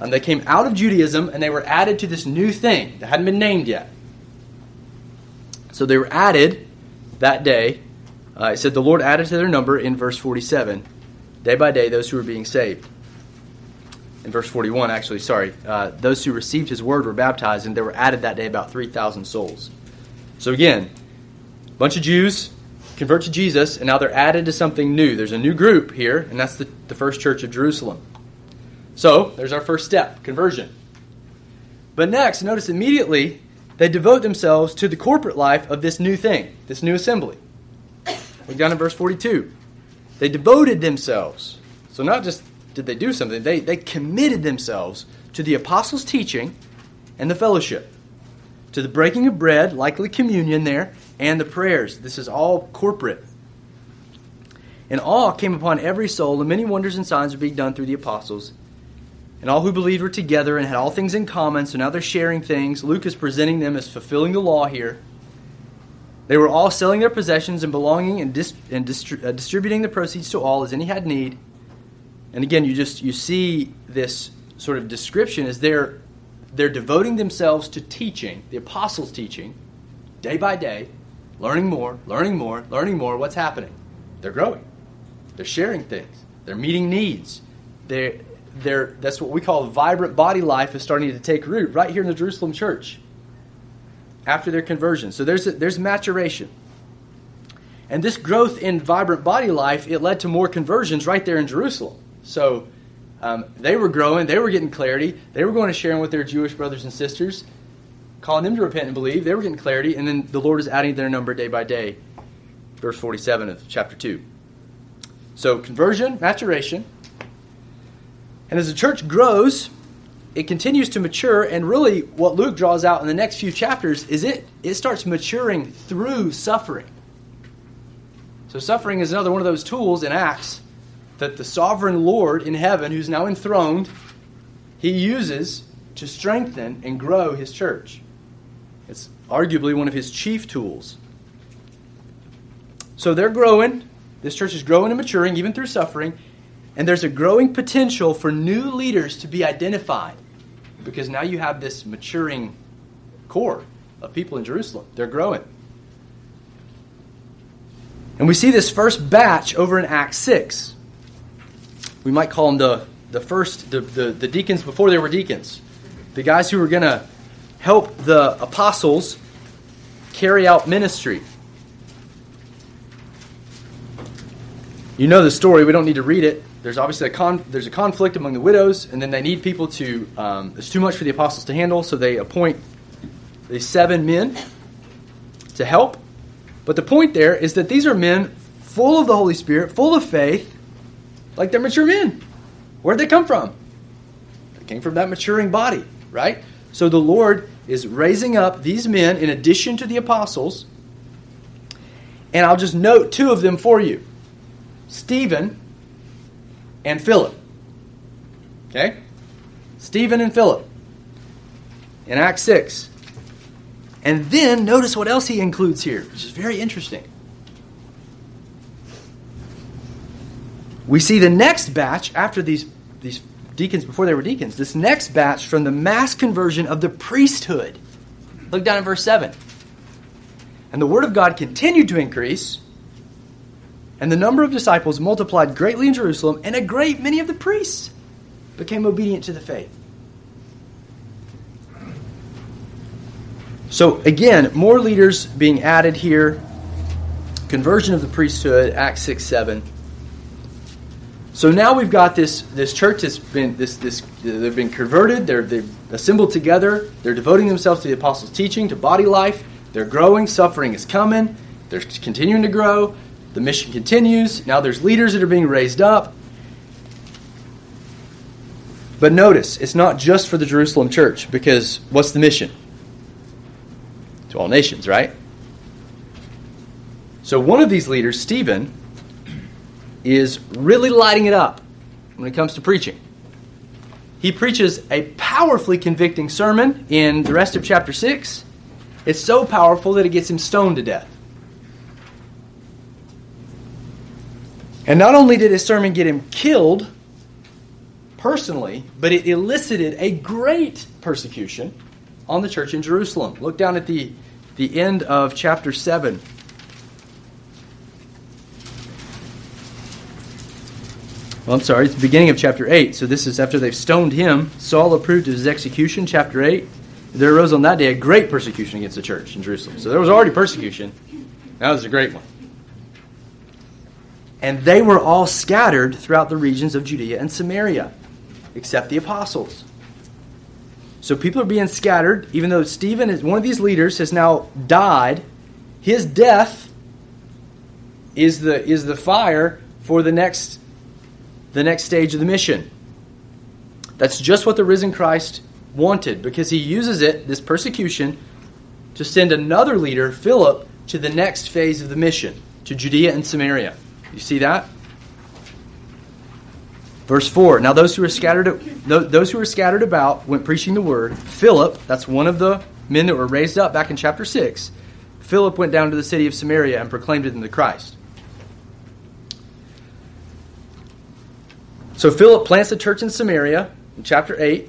And they came out of Judaism and they were added to this new thing that hadn't been named yet. So they were added that day. Uh, it said the Lord added to their number in verse 47, day by day, those who were being saved. In verse 41, actually, sorry, uh, those who received his word were baptized, and there were added that day about 3,000 souls. So again, a bunch of Jews convert to Jesus, and now they're added to something new. There's a new group here, and that's the, the first church of Jerusalem. So there's our first step conversion. But next, notice immediately they devote themselves to the corporate life of this new thing, this new assembly. Look down in verse 42. They devoted themselves. So not just did they do something, they, they committed themselves to the apostles' teaching and the fellowship, to the breaking of bread, likely communion there, and the prayers. This is all corporate. And awe came upon every soul, and many wonders and signs were being done through the apostles. And all who believed were together and had all things in common, so now they're sharing things. Luke is presenting them as fulfilling the law here. They were all selling their possessions and belonging and, dis- and distri- uh, distributing the proceeds to all as any had need. And again, you just you see this sort of description as they're they're devoting themselves to teaching, the apostles' teaching, day by day, learning more, learning more, learning more. What's happening? They're growing. They're sharing things. They're meeting needs. They're that's what we call vibrant body life is starting to take root right here in the Jerusalem church after their conversion. So there's, a, there's maturation. And this growth in vibrant body life, it led to more conversions right there in Jerusalem. So um, they were growing, they were getting clarity, they were going to sharing with their Jewish brothers and sisters, calling them to repent and believe. They were getting clarity, and then the Lord is adding their number day by day. Verse 47 of chapter 2. So conversion, maturation, and as the church grows, it continues to mature, and really what Luke draws out in the next few chapters is it, it starts maturing through suffering. So, suffering is another one of those tools in Acts that the sovereign Lord in heaven, who's now enthroned, he uses to strengthen and grow his church. It's arguably one of his chief tools. So, they're growing. This church is growing and maturing, even through suffering. And there's a growing potential for new leaders to be identified because now you have this maturing core of people in Jerusalem. They're growing. And we see this first batch over in Acts 6. We might call them the, the first, the, the, the deacons before they were deacons. The guys who were going to help the apostles carry out ministry. You know the story, we don't need to read it there's obviously a con- there's a conflict among the widows, and then they need people to. Um, it's too much for the apostles to handle, so they appoint these seven men to help. But the point there is that these are men full of the Holy Spirit, full of faith, like they're mature men. Where'd they come from? They came from that maturing body, right? So the Lord is raising up these men in addition to the apostles. And I'll just note two of them for you Stephen and Philip. Okay? Stephen and Philip in Acts 6. And then notice what else he includes here, which is very interesting. We see the next batch after these, these deacons, before they were deacons, this next batch from the mass conversion of the priesthood. Look down at verse 7. And the word of God continued to increase and the number of disciples multiplied greatly in Jerusalem, and a great many of the priests became obedient to the faith. So, again, more leaders being added here. Conversion of the priesthood, Acts 6 7. So now we've got this, this church that's been this this they've been converted, they're they've assembled together, they're devoting themselves to the apostles' teaching, to body life, they're growing, suffering is coming, they're continuing to grow, the mission continues. Now there's leaders that are being raised up. But notice, it's not just for the Jerusalem church, because what's the mission? To all nations, right? So one of these leaders, Stephen, is really lighting it up when it comes to preaching. He preaches a powerfully convicting sermon in the rest of chapter 6. It's so powerful that it gets him stoned to death. And not only did his sermon get him killed personally, but it elicited a great persecution on the church in Jerusalem. Look down at the, the end of chapter 7. Well, I'm sorry, it's the beginning of chapter 8. So this is after they've stoned him. Saul approved of his execution, chapter 8. There arose on that day a great persecution against the church in Jerusalem. So there was already persecution. That was a great one. And they were all scattered throughout the regions of Judea and Samaria, except the apostles. So people are being scattered, even though Stephen is one of these leaders has now died. His death is the is the fire for the next the next stage of the mission. That's just what the risen Christ wanted because he uses it, this persecution, to send another leader, Philip, to the next phase of the mission, to Judea and Samaria. You see that? Verse 4 Now those who were scattered those who were scattered about went preaching the word. Philip, that's one of the men that were raised up back in chapter 6. Philip went down to the city of Samaria and proclaimed it the Christ. So Philip plants a church in Samaria in chapter 8,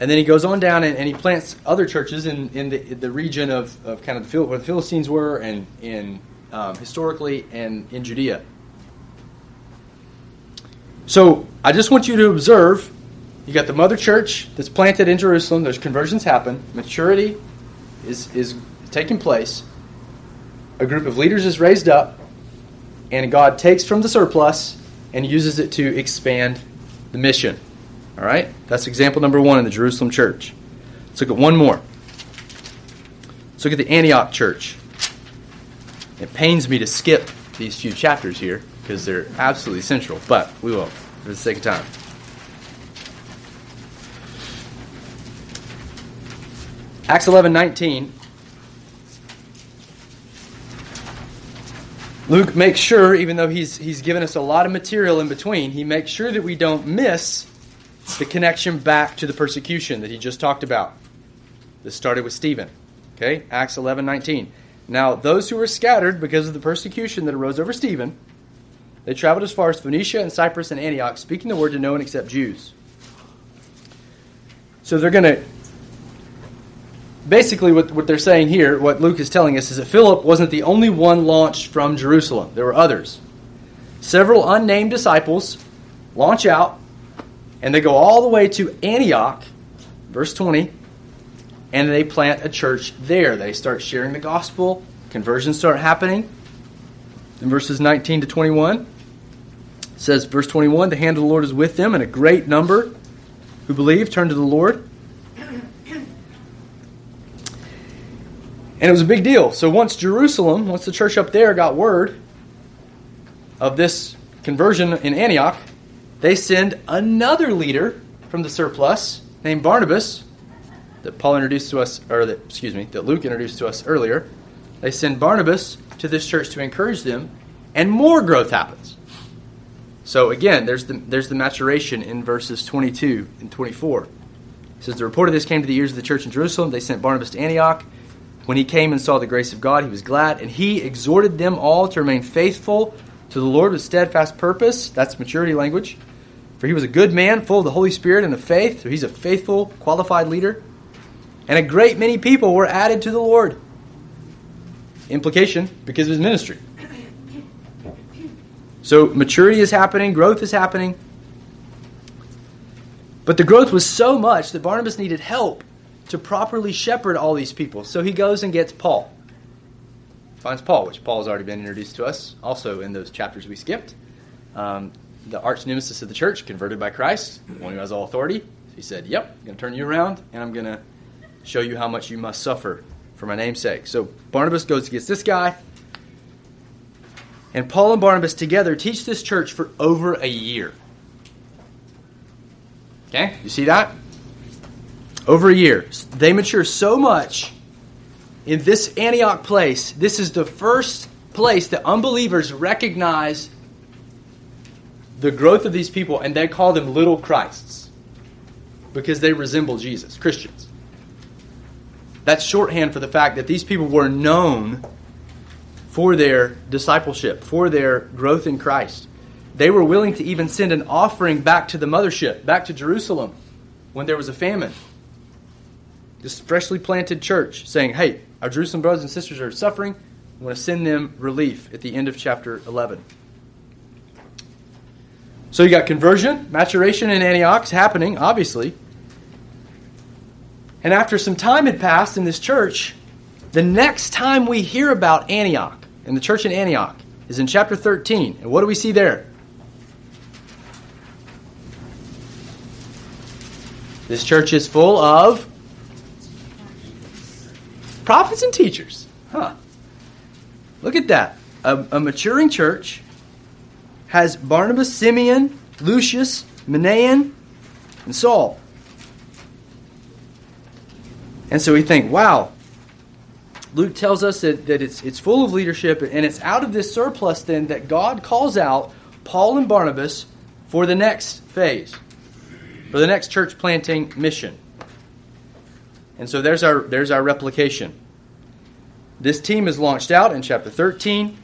and then he goes on down and, and he plants other churches in, in the, the region of, of kind of the, where the Philistines were and in um, historically and in Judea. So I just want you to observe you got the mother church that's planted in Jerusalem, there's conversions happen, maturity is, is taking place, a group of leaders is raised up, and God takes from the surplus and uses it to expand the mission. All right? That's example number one in the Jerusalem church. Let's look at one more. Let's look at the Antioch church. It pains me to skip these few chapters here because they're absolutely central, but we won't for the sake of time. Acts 11 19. Luke makes sure, even though he's, he's given us a lot of material in between, he makes sure that we don't miss the connection back to the persecution that he just talked about. This started with Stephen. Okay, Acts 11 19. Now, those who were scattered because of the persecution that arose over Stephen, they traveled as far as Phoenicia and Cyprus and Antioch, speaking the word to no one except Jews. So they're going to. Basically, what, what they're saying here, what Luke is telling us, is that Philip wasn't the only one launched from Jerusalem. There were others. Several unnamed disciples launch out, and they go all the way to Antioch, verse 20, and they plant a church there. They start sharing the gospel, conversions start happening. In verses 19 to 21, it says, verse 21, the hand of the Lord is with them, and a great number who believe turned to the Lord. And it was a big deal. So once Jerusalem, once the church up there got word of this conversion in Antioch, they send another leader from the surplus named Barnabas that Paul introduced to us, or that, excuse me, that Luke introduced to us earlier. They send Barnabas to this church to encourage them, and more growth happens. So again, there's the, there's the maturation in verses 22 and 24. It says, The report of this came to the ears of the church in Jerusalem. They sent Barnabas to Antioch. When he came and saw the grace of God, he was glad, and he exhorted them all to remain faithful to the Lord with steadfast purpose. That's maturity language. For he was a good man, full of the Holy Spirit and of faith. So he's a faithful, qualified leader. And a great many people were added to the Lord. Implication because of his ministry. So maturity is happening, growth is happening. But the growth was so much that Barnabas needed help to properly shepherd all these people. So he goes and gets Paul. Finds Paul, which Paul has already been introduced to us, also in those chapters we skipped. Um, the arch nemesis of the church, converted by Christ, one who has all authority. He said, Yep, I'm going to turn you around, and I'm going to show you how much you must suffer for my name's sake. So Barnabas goes and gets this guy. And Paul and Barnabas together teach this church for over a year. Okay? You see that? Over a year. They mature so much in this Antioch place. This is the first place that unbelievers recognize the growth of these people, and they call them little Christs because they resemble Jesus, Christians. That's shorthand for the fact that these people were known for their discipleship, for their growth in Christ. They were willing to even send an offering back to the mothership, back to Jerusalem, when there was a famine. This freshly planted church saying, Hey, our Jerusalem brothers and sisters are suffering. We want to send them relief at the end of chapter 11. So you got conversion, maturation in Antioch happening, obviously. And after some time had passed in this church, the next time we hear about Antioch, and the church in Antioch, is in chapter 13. And what do we see there? This church is full of prophets and teachers. Huh. Look at that. A, a maturing church has Barnabas, Simeon, Lucius, Manaen, and Saul. And so we think, wow, Luke tells us that, that it's, it's full of leadership, and it's out of this surplus then that God calls out Paul and Barnabas for the next phase, for the next church planting mission. And so there's our, there's our replication. This team is launched out in chapter 13.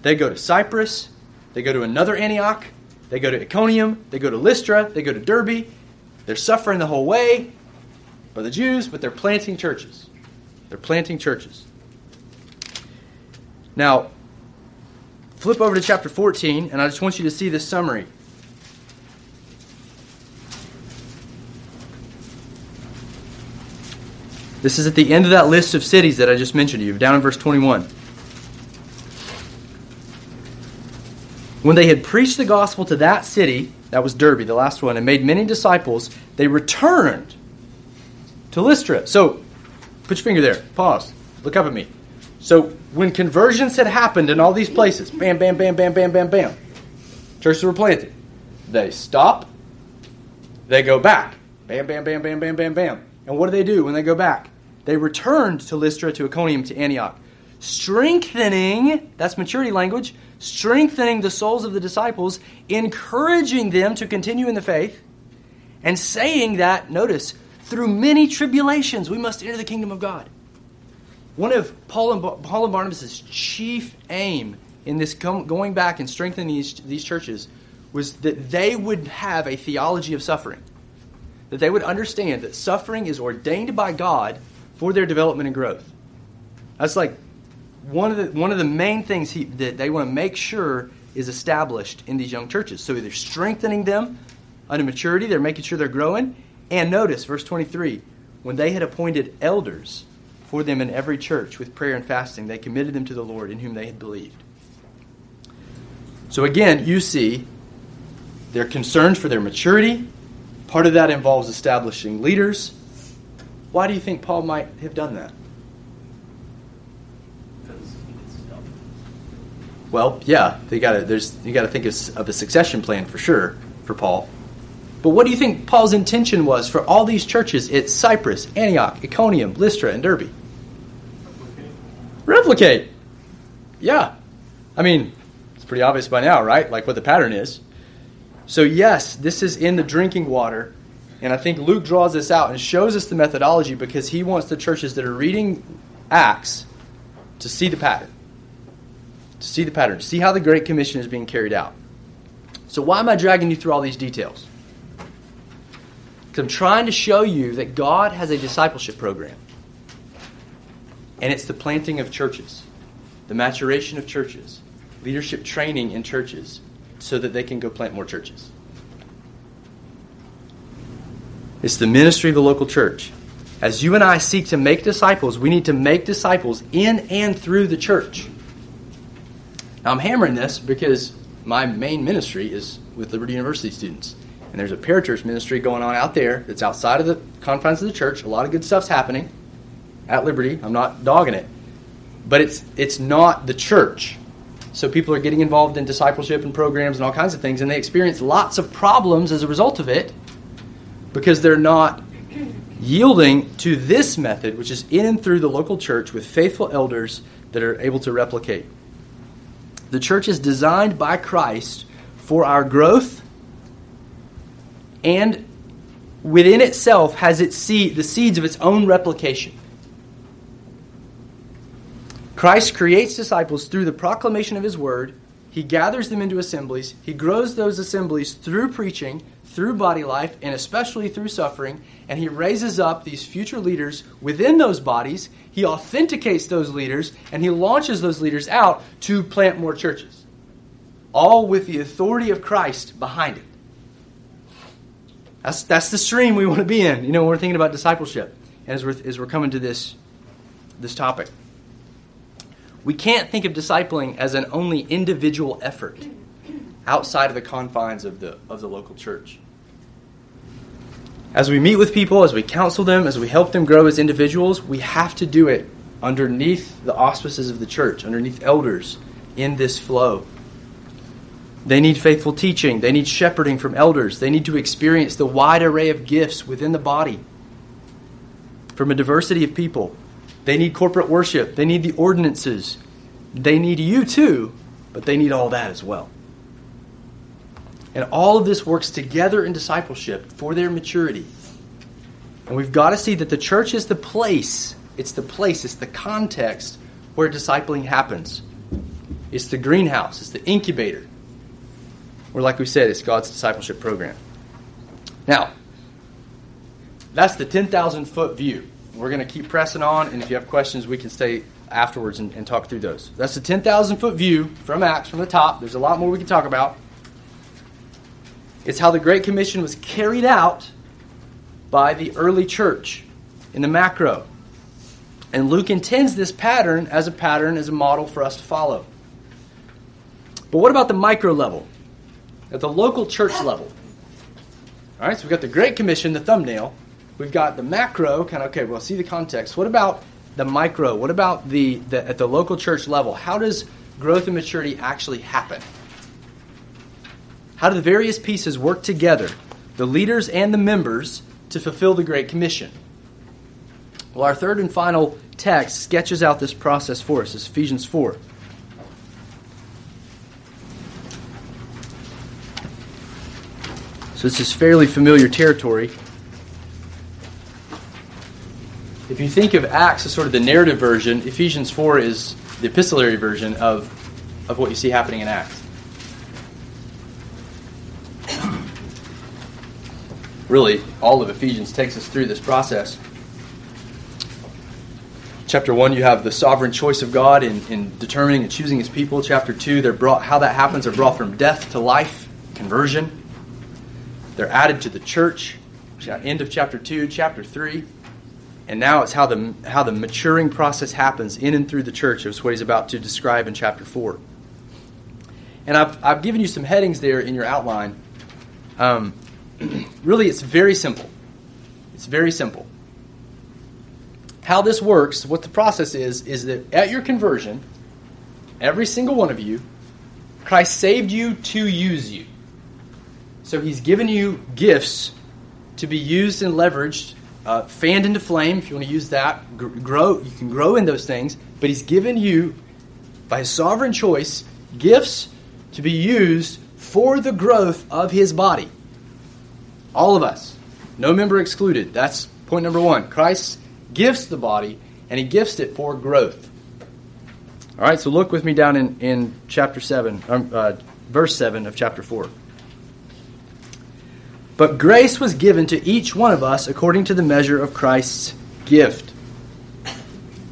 They go to Cyprus. They go to another Antioch. They go to Iconium. They go to Lystra. They go to Derbe. They're suffering the whole way by the Jews, but they're planting churches. They're planting churches. Now, flip over to chapter 14, and I just want you to see this summary. This is at the end of that list of cities that I just mentioned to you, down in verse 21. When they had preached the gospel to that city, that was Derbe, the last one, and made many disciples, they returned to Lystra. So, put your finger there. Pause. Look up at me. So, when conversions had happened in all these places, bam, bam, bam, bam, bam, bam, bam, churches were planted. They stop. They go back. Bam, bam, bam, bam, bam, bam, bam. And what do they do when they go back? They returned to Lystra, to Iconium, to Antioch, strengthening, that's maturity language, strengthening the souls of the disciples, encouraging them to continue in the faith, and saying that, notice, through many tribulations we must enter the kingdom of God. One of Paul and, Paul and Barnabas' chief aim in this going back and strengthening these, these churches was that they would have a theology of suffering. That they would understand that suffering is ordained by God for their development and growth. That's like one of the one of the main things he, that they want to make sure is established in these young churches. So they're strengthening them under maturity, they're making sure they're growing. And notice verse 23, when they had appointed elders for them in every church with prayer and fasting, they committed them to the Lord in whom they had believed. So again, you see their concerns for their maturity. Part of that involves establishing leaders. Why do you think Paul might have done that? Well, yeah, they got. There's you got to think of, of a succession plan for sure for Paul. But what do you think Paul's intention was for all these churches at Cyprus, Antioch, Iconium, Lystra, and Derbe? Replicate. Replicate. Yeah. I mean, it's pretty obvious by now, right? Like what the pattern is. So, yes, this is in the drinking water. And I think Luke draws this out and shows us the methodology because he wants the churches that are reading Acts to see the pattern. To see the pattern, to see how the Great Commission is being carried out. So, why am I dragging you through all these details? I'm trying to show you that God has a discipleship program. And it's the planting of churches, the maturation of churches, leadership training in churches, so that they can go plant more churches. It's the ministry of the local church. As you and I seek to make disciples, we need to make disciples in and through the church. Now, I'm hammering this because my main ministry is with Liberty University students. And there's a parachurch ministry going on out there that's outside of the confines of the church. A lot of good stuff's happening at Liberty. I'm not dogging it. But it's it's not the church. So people are getting involved in discipleship and programs and all kinds of things, and they experience lots of problems as a result of it because they're not yielding to this method, which is in and through the local church with faithful elders that are able to replicate. The church is designed by Christ for our growth and within itself has its seed, the seeds of its own replication. Christ creates disciples through the proclamation of his word. He gathers them into assemblies. He grows those assemblies through preaching, through body life, and especially through suffering. And he raises up these future leaders within those bodies. He authenticates those leaders, and he launches those leaders out to plant more churches. All with the authority of Christ behind it. That's, that's the stream we want to be in, you know, we're thinking about discipleship, as we're, as we're coming to this, this topic. We can't think of discipling as an only individual effort outside of the confines of the, of the local church. As we meet with people, as we counsel them, as we help them grow as individuals, we have to do it underneath the auspices of the church, underneath elders in this flow. They need faithful teaching. They need shepherding from elders. They need to experience the wide array of gifts within the body from a diversity of people. They need corporate worship. They need the ordinances. They need you too, but they need all that as well. And all of this works together in discipleship for their maturity. And we've got to see that the church is the place, it's the place, it's the context where discipling happens. It's the greenhouse, it's the incubator. Or, like we said, it's God's discipleship program. Now, that's the 10,000 foot view. We're going to keep pressing on, and if you have questions, we can stay afterwards and, and talk through those. That's the 10,000 foot view from Acts, from the top. There's a lot more we can talk about. It's how the Great Commission was carried out by the early church in the macro. And Luke intends this pattern as a pattern, as a model for us to follow. But what about the micro level? At the local church level? All right, so we've got the Great Commission, the thumbnail. We've got the macro, kind of, okay, well, see the context. What about the micro? What about the, the at the local church level? How does growth and maturity actually happen? How do the various pieces work together, the leaders and the members, to fulfill the Great Commission? Well, our third and final text sketches out this process for us. is Ephesians 4. So this is fairly familiar territory. If you think of Acts as sort of the narrative version, Ephesians 4 is the epistolary version of, of what you see happening in Acts. Really, all of Ephesians takes us through this process. Chapter 1, you have the sovereign choice of God in, in determining and choosing his people. Chapter 2, they're brought, how that happens, they're brought from death to life, conversion. They're added to the church. End of chapter 2, chapter 3. And now it's how the, how the maturing process happens in and through the church. It's what he's about to describe in chapter 4. And I've, I've given you some headings there in your outline. Um, really, it's very simple. It's very simple. How this works, what the process is, is that at your conversion, every single one of you, Christ saved you to use you. So he's given you gifts to be used and leveraged, uh, fanned into flame, if you want to use that. Grow, you can grow in those things, but he's given you, by his sovereign choice, gifts to be used for the growth of his body. All of us. No member excluded. That's point number one. Christ gifts the body, and he gifts it for growth. All right, so look with me down in, in chapter 7, um, uh, verse 7 of chapter 4. But grace was given to each one of us according to the measure of Christ's gift.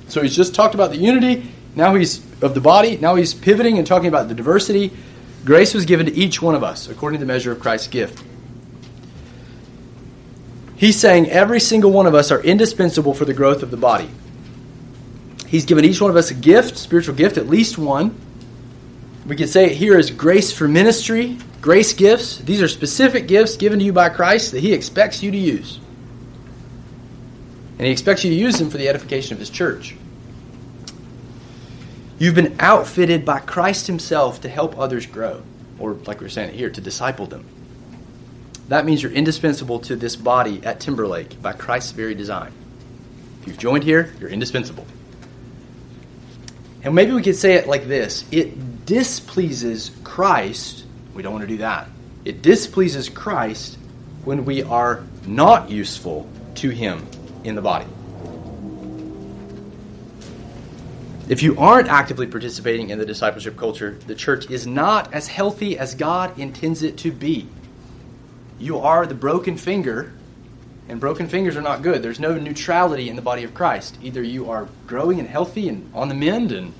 So he's just talked about the unity, now he's of the body, now he's pivoting and talking about the diversity. Grace was given to each one of us according to the measure of Christ's gift. He's saying every single one of us are indispensable for the growth of the body. He's given each one of us a gift, spiritual gift, at least one. We could say it here as grace for ministry, grace gifts. These are specific gifts given to you by Christ that He expects you to use. And He expects you to use them for the edification of His church. You've been outfitted by Christ Himself to help others grow, or like we are saying here, to disciple them. That means you're indispensable to this body at Timberlake by Christ's very design. If you've joined here, you're indispensable. And maybe we could say it like this it displeases Christ We don't want to do that. It displeases Christ when we are not useful to Him in the body. If you aren't actively participating in the discipleship culture, the church is not as healthy as God intends it to be. You are the broken finger, and broken fingers are not good. There's no neutrality in the body of Christ. Either you are growing and healthy and on the mend and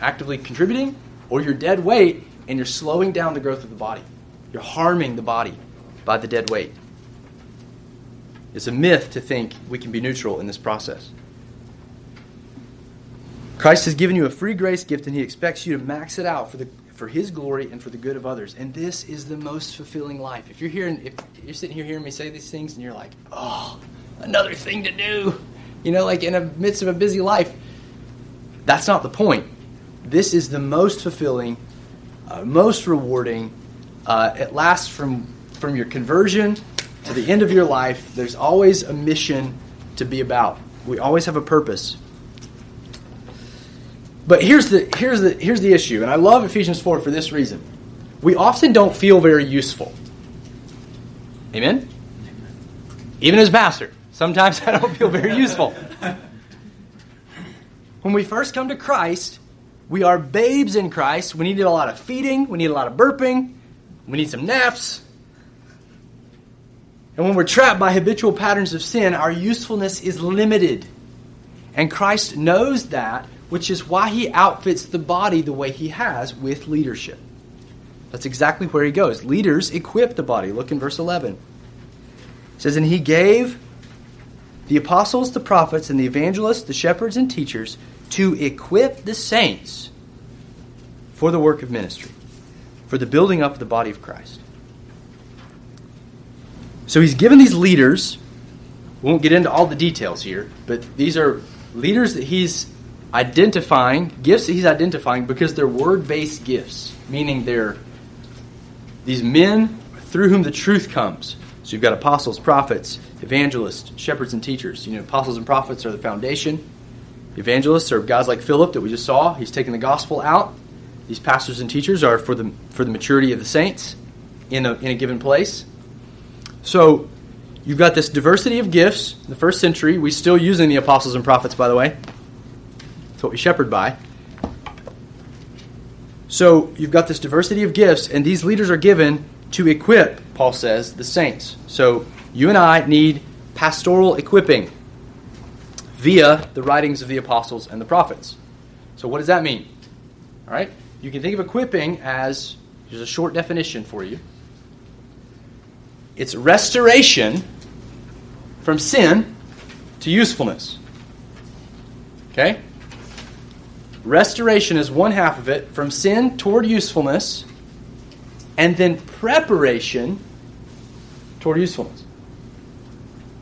actively contributing, or you're dead weight and you're slowing down the growth of the body. You're harming the body by the dead weight. It's a myth to think we can be neutral in this process. Christ has given you a free grace gift and he expects you to max it out for the for his glory and for the good of others. And this is the most fulfilling life. If you're hearing if you're sitting here hearing me say these things and you're like, "Oh, another thing to do." You know, like in the midst of a busy life. That's not the point. This is the most fulfilling, uh, most rewarding. Uh, it lasts from from your conversion to the end of your life. There's always a mission to be about. We always have a purpose. But here's the here's the here's the issue, and I love Ephesians 4 for this reason. We often don't feel very useful. Amen? Even as pastor, sometimes I don't feel very useful. When we first come to Christ, we are babes in Christ. We need a lot of feeding, we need a lot of burping, we need some naps. And when we're trapped by habitual patterns of sin, our usefulness is limited. And Christ knows that which is why he outfits the body the way he has with leadership. That's exactly where he goes. Leaders equip the body. Look in verse 11. It says, And he gave the apostles, the prophets, and the evangelists, the shepherds, and teachers to equip the saints for the work of ministry, for the building up of the body of Christ. So he's given these leaders, we won't get into all the details here, but these are leaders that he's identifying, gifts that he's identifying because they're word based gifts, meaning they're these men through whom the truth comes. So you've got apostles, prophets, evangelists, shepherds, and teachers. You know, apostles and prophets are the foundation. Evangelists are guys like Philip that we just saw. He's taking the gospel out. These pastors and teachers are for the for the maturity of the saints in a, in a given place. So you've got this diversity of gifts. In the first century, we still using the apostles and prophets, by the way. That's what we shepherd by. So you've got this diversity of gifts, and these leaders are given to equip, Paul says, the saints. So you and I need pastoral equipping via the writings of the apostles and the prophets. So what does that mean? All right? You can think of equipping as here's a short definition for you. It's restoration from sin to usefulness. Okay? Restoration is one half of it, from sin toward usefulness, and then preparation toward usefulness.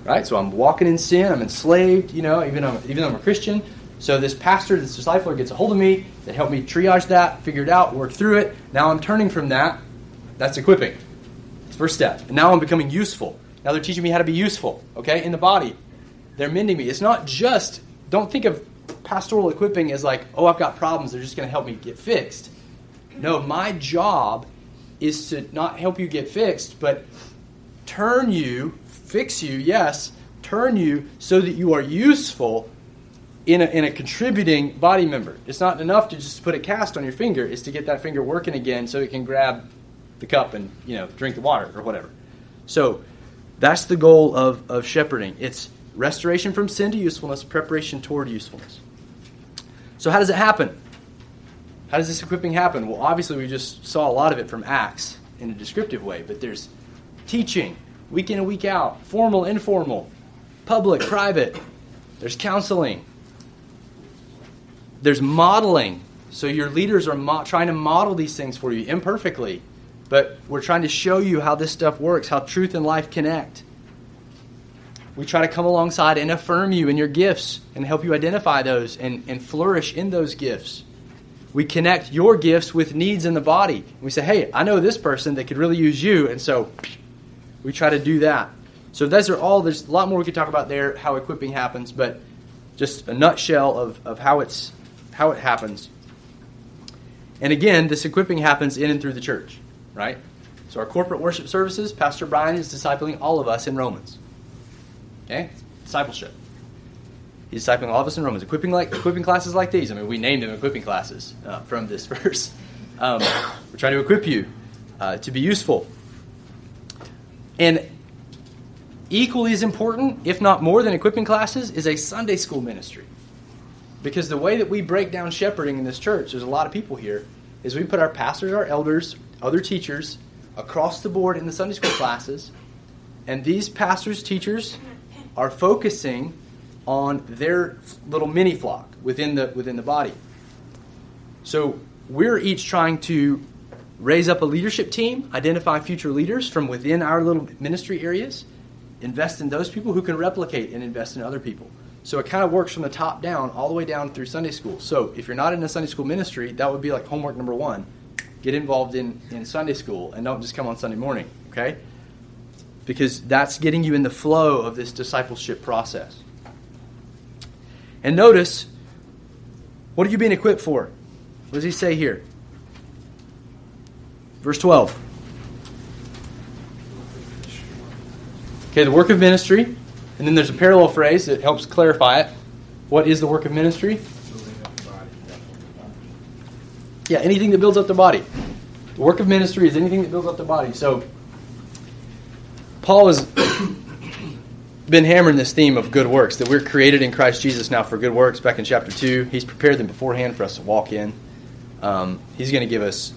Right? So I'm walking in sin, I'm enslaved, you know, even though, even though I'm a Christian. So this pastor, this discipler gets a hold of me, they help me triage that, figure it out, work through it. Now I'm turning from that. That's equipping. It's first step. And now I'm becoming useful. Now they're teaching me how to be useful, okay, in the body. They're mending me. It's not just, don't think of pastoral equipping as like, oh, I've got problems, they're just going to help me get fixed. No, my job is to not help you get fixed, but turn you, fix you, yes, turn you so that you are useful in a, in a contributing body member. It's not enough to just put a cast on your finger, it's to get that finger working again so it can grab the cup and, you know, drink the water or whatever. So that's the goal of, of shepherding. It's restoration from sin to usefulness, preparation toward usefulness. So, how does it happen? How does this equipping happen? Well, obviously, we just saw a lot of it from Acts in a descriptive way, but there's teaching, week in and week out, formal, informal, public, private. There's counseling. There's modeling. So, your leaders are mo- trying to model these things for you imperfectly, but we're trying to show you how this stuff works, how truth and life connect. We try to come alongside and affirm you in your gifts and help you identify those and, and flourish in those gifts. We connect your gifts with needs in the body. We say, hey, I know this person that could really use you. And so we try to do that. So those are all, there's a lot more we could talk about there, how equipping happens, but just a nutshell of, of how, it's, how it happens. And again, this equipping happens in and through the church. right? So our corporate worship services, Pastor Brian is discipling all of us in Romans. Okay? Discipleship. He's discipling all of us in Romans, equipping like equipping classes like these. I mean, we named them equipping classes uh, from this verse. Um, we're trying to equip you uh, to be useful, and equally as important, if not more than equipping classes, is a Sunday school ministry. Because the way that we break down shepherding in this church, there's a lot of people here, is we put our pastors, our elders, other teachers across the board in the Sunday school classes, and these pastors, teachers, are focusing on their little mini flock within the within the body. So we're each trying to raise up a leadership team, identify future leaders from within our little ministry areas, invest in those people who can replicate and invest in other people. So it kind of works from the top down all the way down through Sunday school. So if you're not in a Sunday school ministry, that would be like homework number one. Get involved in, in Sunday school and don't just come on Sunday morning, okay? Because that's getting you in the flow of this discipleship process. And notice, what are you being equipped for? What does he say here? Verse 12. Okay, the work of ministry. And then there's a parallel phrase that helps clarify it. What is the work of ministry? Yeah, anything that builds up the body. The work of ministry is anything that builds up the body. So, Paul has been hammering this theme of good works, that we're created in Christ Jesus now for good works. Back in chapter 2, he's prepared them beforehand for us to walk in. Um, he's going to give us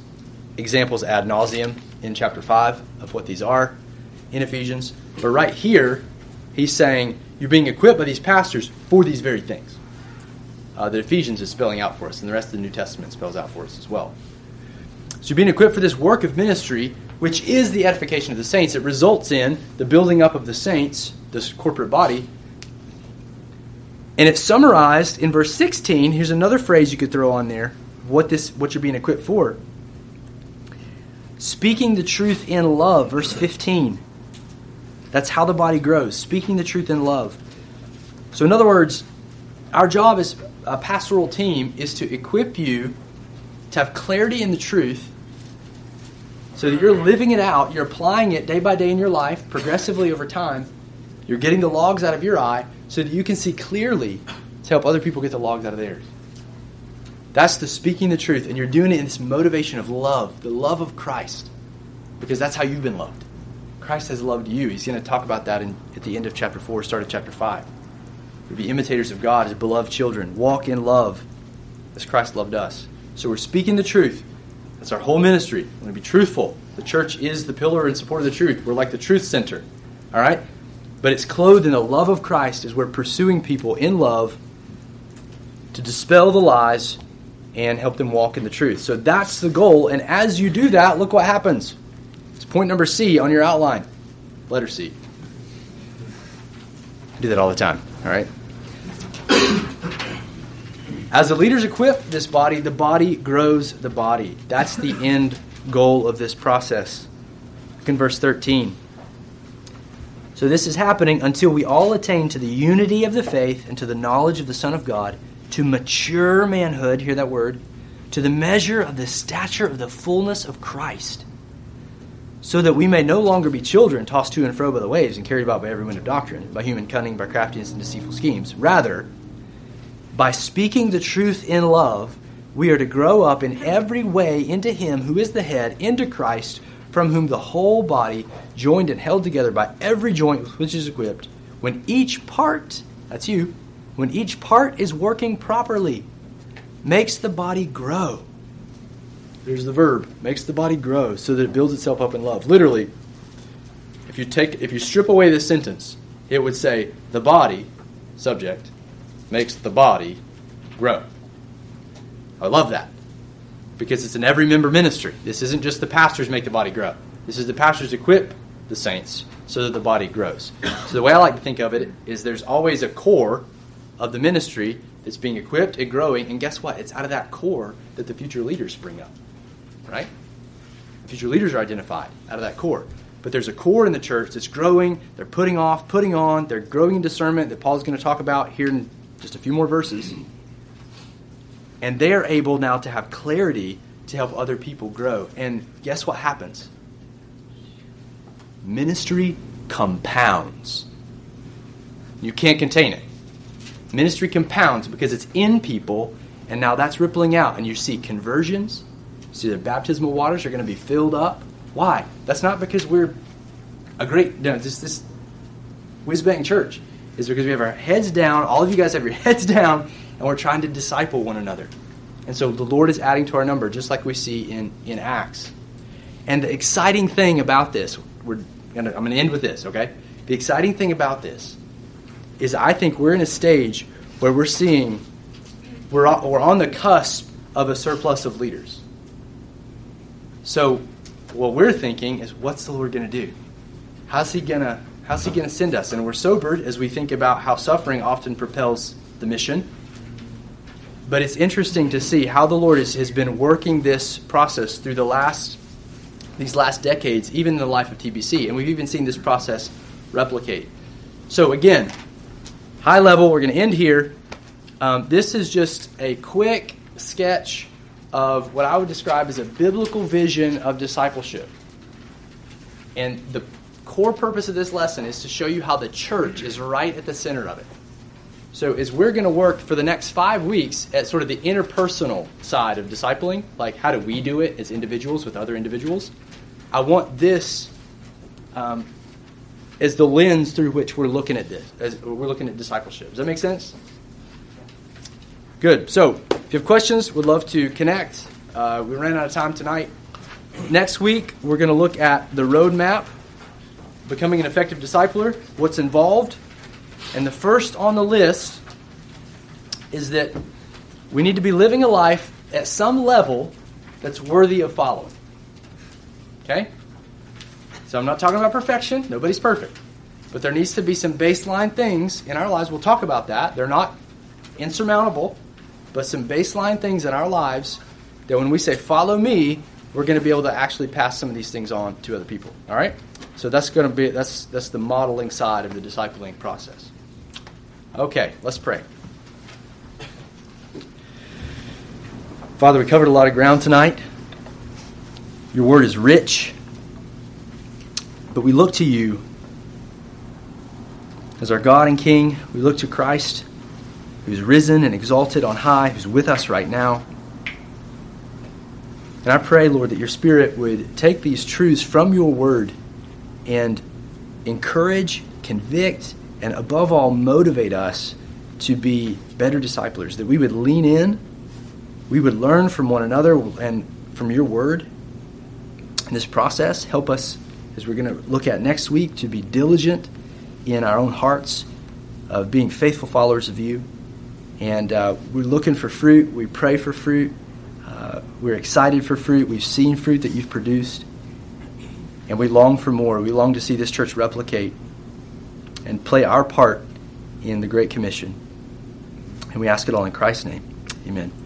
examples ad nauseum in chapter 5 of what these are in Ephesians. But right here, he's saying you're being equipped by these pastors for these very things uh, that Ephesians is spelling out for us, and the rest of the New Testament spells out for us as well. So you're being equipped for this work of ministry, which is the edification of the saints. It results in the building up of the saints, this corporate body. And it's summarized in verse 16. Here's another phrase you could throw on there. What this what you're being equipped for. Speaking the truth in love, verse 15. That's how the body grows, speaking the truth in love. So, in other words, our job as a pastoral team is to equip you to have clarity in the truth so that you're living it out, you're applying it day by day in your life, progressively over time. You're getting the logs out of your eye so that you can see clearly to help other people get the logs out of theirs. That's the speaking the truth, and you're doing it in this motivation of love, the love of Christ, because that's how you've been loved. Christ has loved you. He's going to talk about that in, at the end of chapter 4, start of chapter 5. we be imitators of God as beloved children. Walk in love as Christ loved us. So we're speaking the truth. That's our whole ministry. We're going to be truthful. The church is the pillar and support of the truth. We're like the truth center. All right? But it's clothed in the love of Christ as we're pursuing people in love to dispel the lies and help them walk in the truth. So that's the goal. And as you do that, look what happens. It's point number C on your outline. Letter C. I do that all the time. All right? As the leaders equip this body, the body grows the body. That's the end goal of this process. Look in verse 13. So this is happening until we all attain to the unity of the faith and to the knowledge of the Son of God, to mature manhood, hear that word, to the measure of the stature of the fullness of Christ, so that we may no longer be children tossed to and fro by the waves and carried about by every wind of doctrine, by human cunning, by craftiness and deceitful schemes. Rather, by speaking the truth in love, we are to grow up in every way into Him who is the head, into Christ, from whom the whole body, joined and held together by every joint with which is equipped, when each part, that's you, when each part is working properly, makes the body grow. There's the verb, makes the body grow so that it builds itself up in love. Literally, if you take if you strip away this sentence, it would say the body, subject, makes the body grow. I love that. Because it's an every member ministry. This isn't just the pastors make the body grow. This is the pastors equip the saints so that the body grows. So the way I like to think of it is there's always a core of the ministry that's being equipped and growing, and guess what? It's out of that core that the future leaders spring up. Right? The future leaders are identified out of that core. But there's a core in the church that's growing, they're putting off, putting on, they're growing in discernment that Paul's going to talk about here in just a few more verses. And they are able now to have clarity to help other people grow. And guess what happens? Ministry compounds. You can't contain it. Ministry compounds because it's in people, and now that's rippling out, and you see conversions. You see their baptismal waters are going to be filled up. Why? That's not because we're a great, no, this, this Whiz Bang Church is because we have our heads down. All of you guys have your heads down, and we're trying to disciple one another. And so the Lord is adding to our number, just like we see in, in Acts. And the exciting thing about this, we're gonna, I'm going to end with this, okay? The exciting thing about this is I think we're in a stage where we're seeing, we're, we're on the cusp of a surplus of leaders. So what we're thinking is, what's the Lord going to do? How's he going to how's he going to send us? And we're sobered as we think about how suffering often propels the mission. But it's interesting to see how the Lord has, has been working this process through the last these last decades, even in the life of TBC, and we've even seen this process replicate. So again, high level, we're going to end here. Um, this is just a quick sketch of what I would describe as a biblical vision of discipleship. And the core purpose of this lesson is to show you how the church is right at the center of it. So, as we're going to work for the next five weeks at sort of the interpersonal side of discipling, like how do we do it as individuals with other individuals, I want this um, as the lens through which we're looking at this, as we're looking at discipleship. Does that make sense? Good. So, if you have questions, we'd love to connect. Uh, we ran out of time tonight. Next week, we're going to look at the roadmap, becoming an effective discipler, what's involved. And the first on the list is that we need to be living a life at some level that's worthy of following. Okay? So I'm not talking about perfection. Nobody's perfect. But there needs to be some baseline things in our lives. We'll talk about that. They're not insurmountable, but some baseline things in our lives that when we say, follow me, we're going to be able to actually pass some of these things on to other people. All right? So that's going to be that's that's the modeling side of the discipling process. Okay, let's pray. Father, we covered a lot of ground tonight. Your word is rich. But we look to you as our God and King. We look to Christ, who's risen and exalted on high, who's with us right now. And I pray, Lord, that your Spirit would take these truths from your word and encourage, convict, and above all, motivate us to be better disciplers, that we would lean in, we would learn from one another and from your word. In this process, help us, as we're going to look at next week, to be diligent in our own hearts of being faithful followers of you. And uh, we're looking for fruit. We pray for fruit. Uh, we're excited for fruit. We've seen fruit that you've produced. And we long for more. We long to see this church replicate and play our part in the Great Commission. And we ask it all in Christ's name. Amen.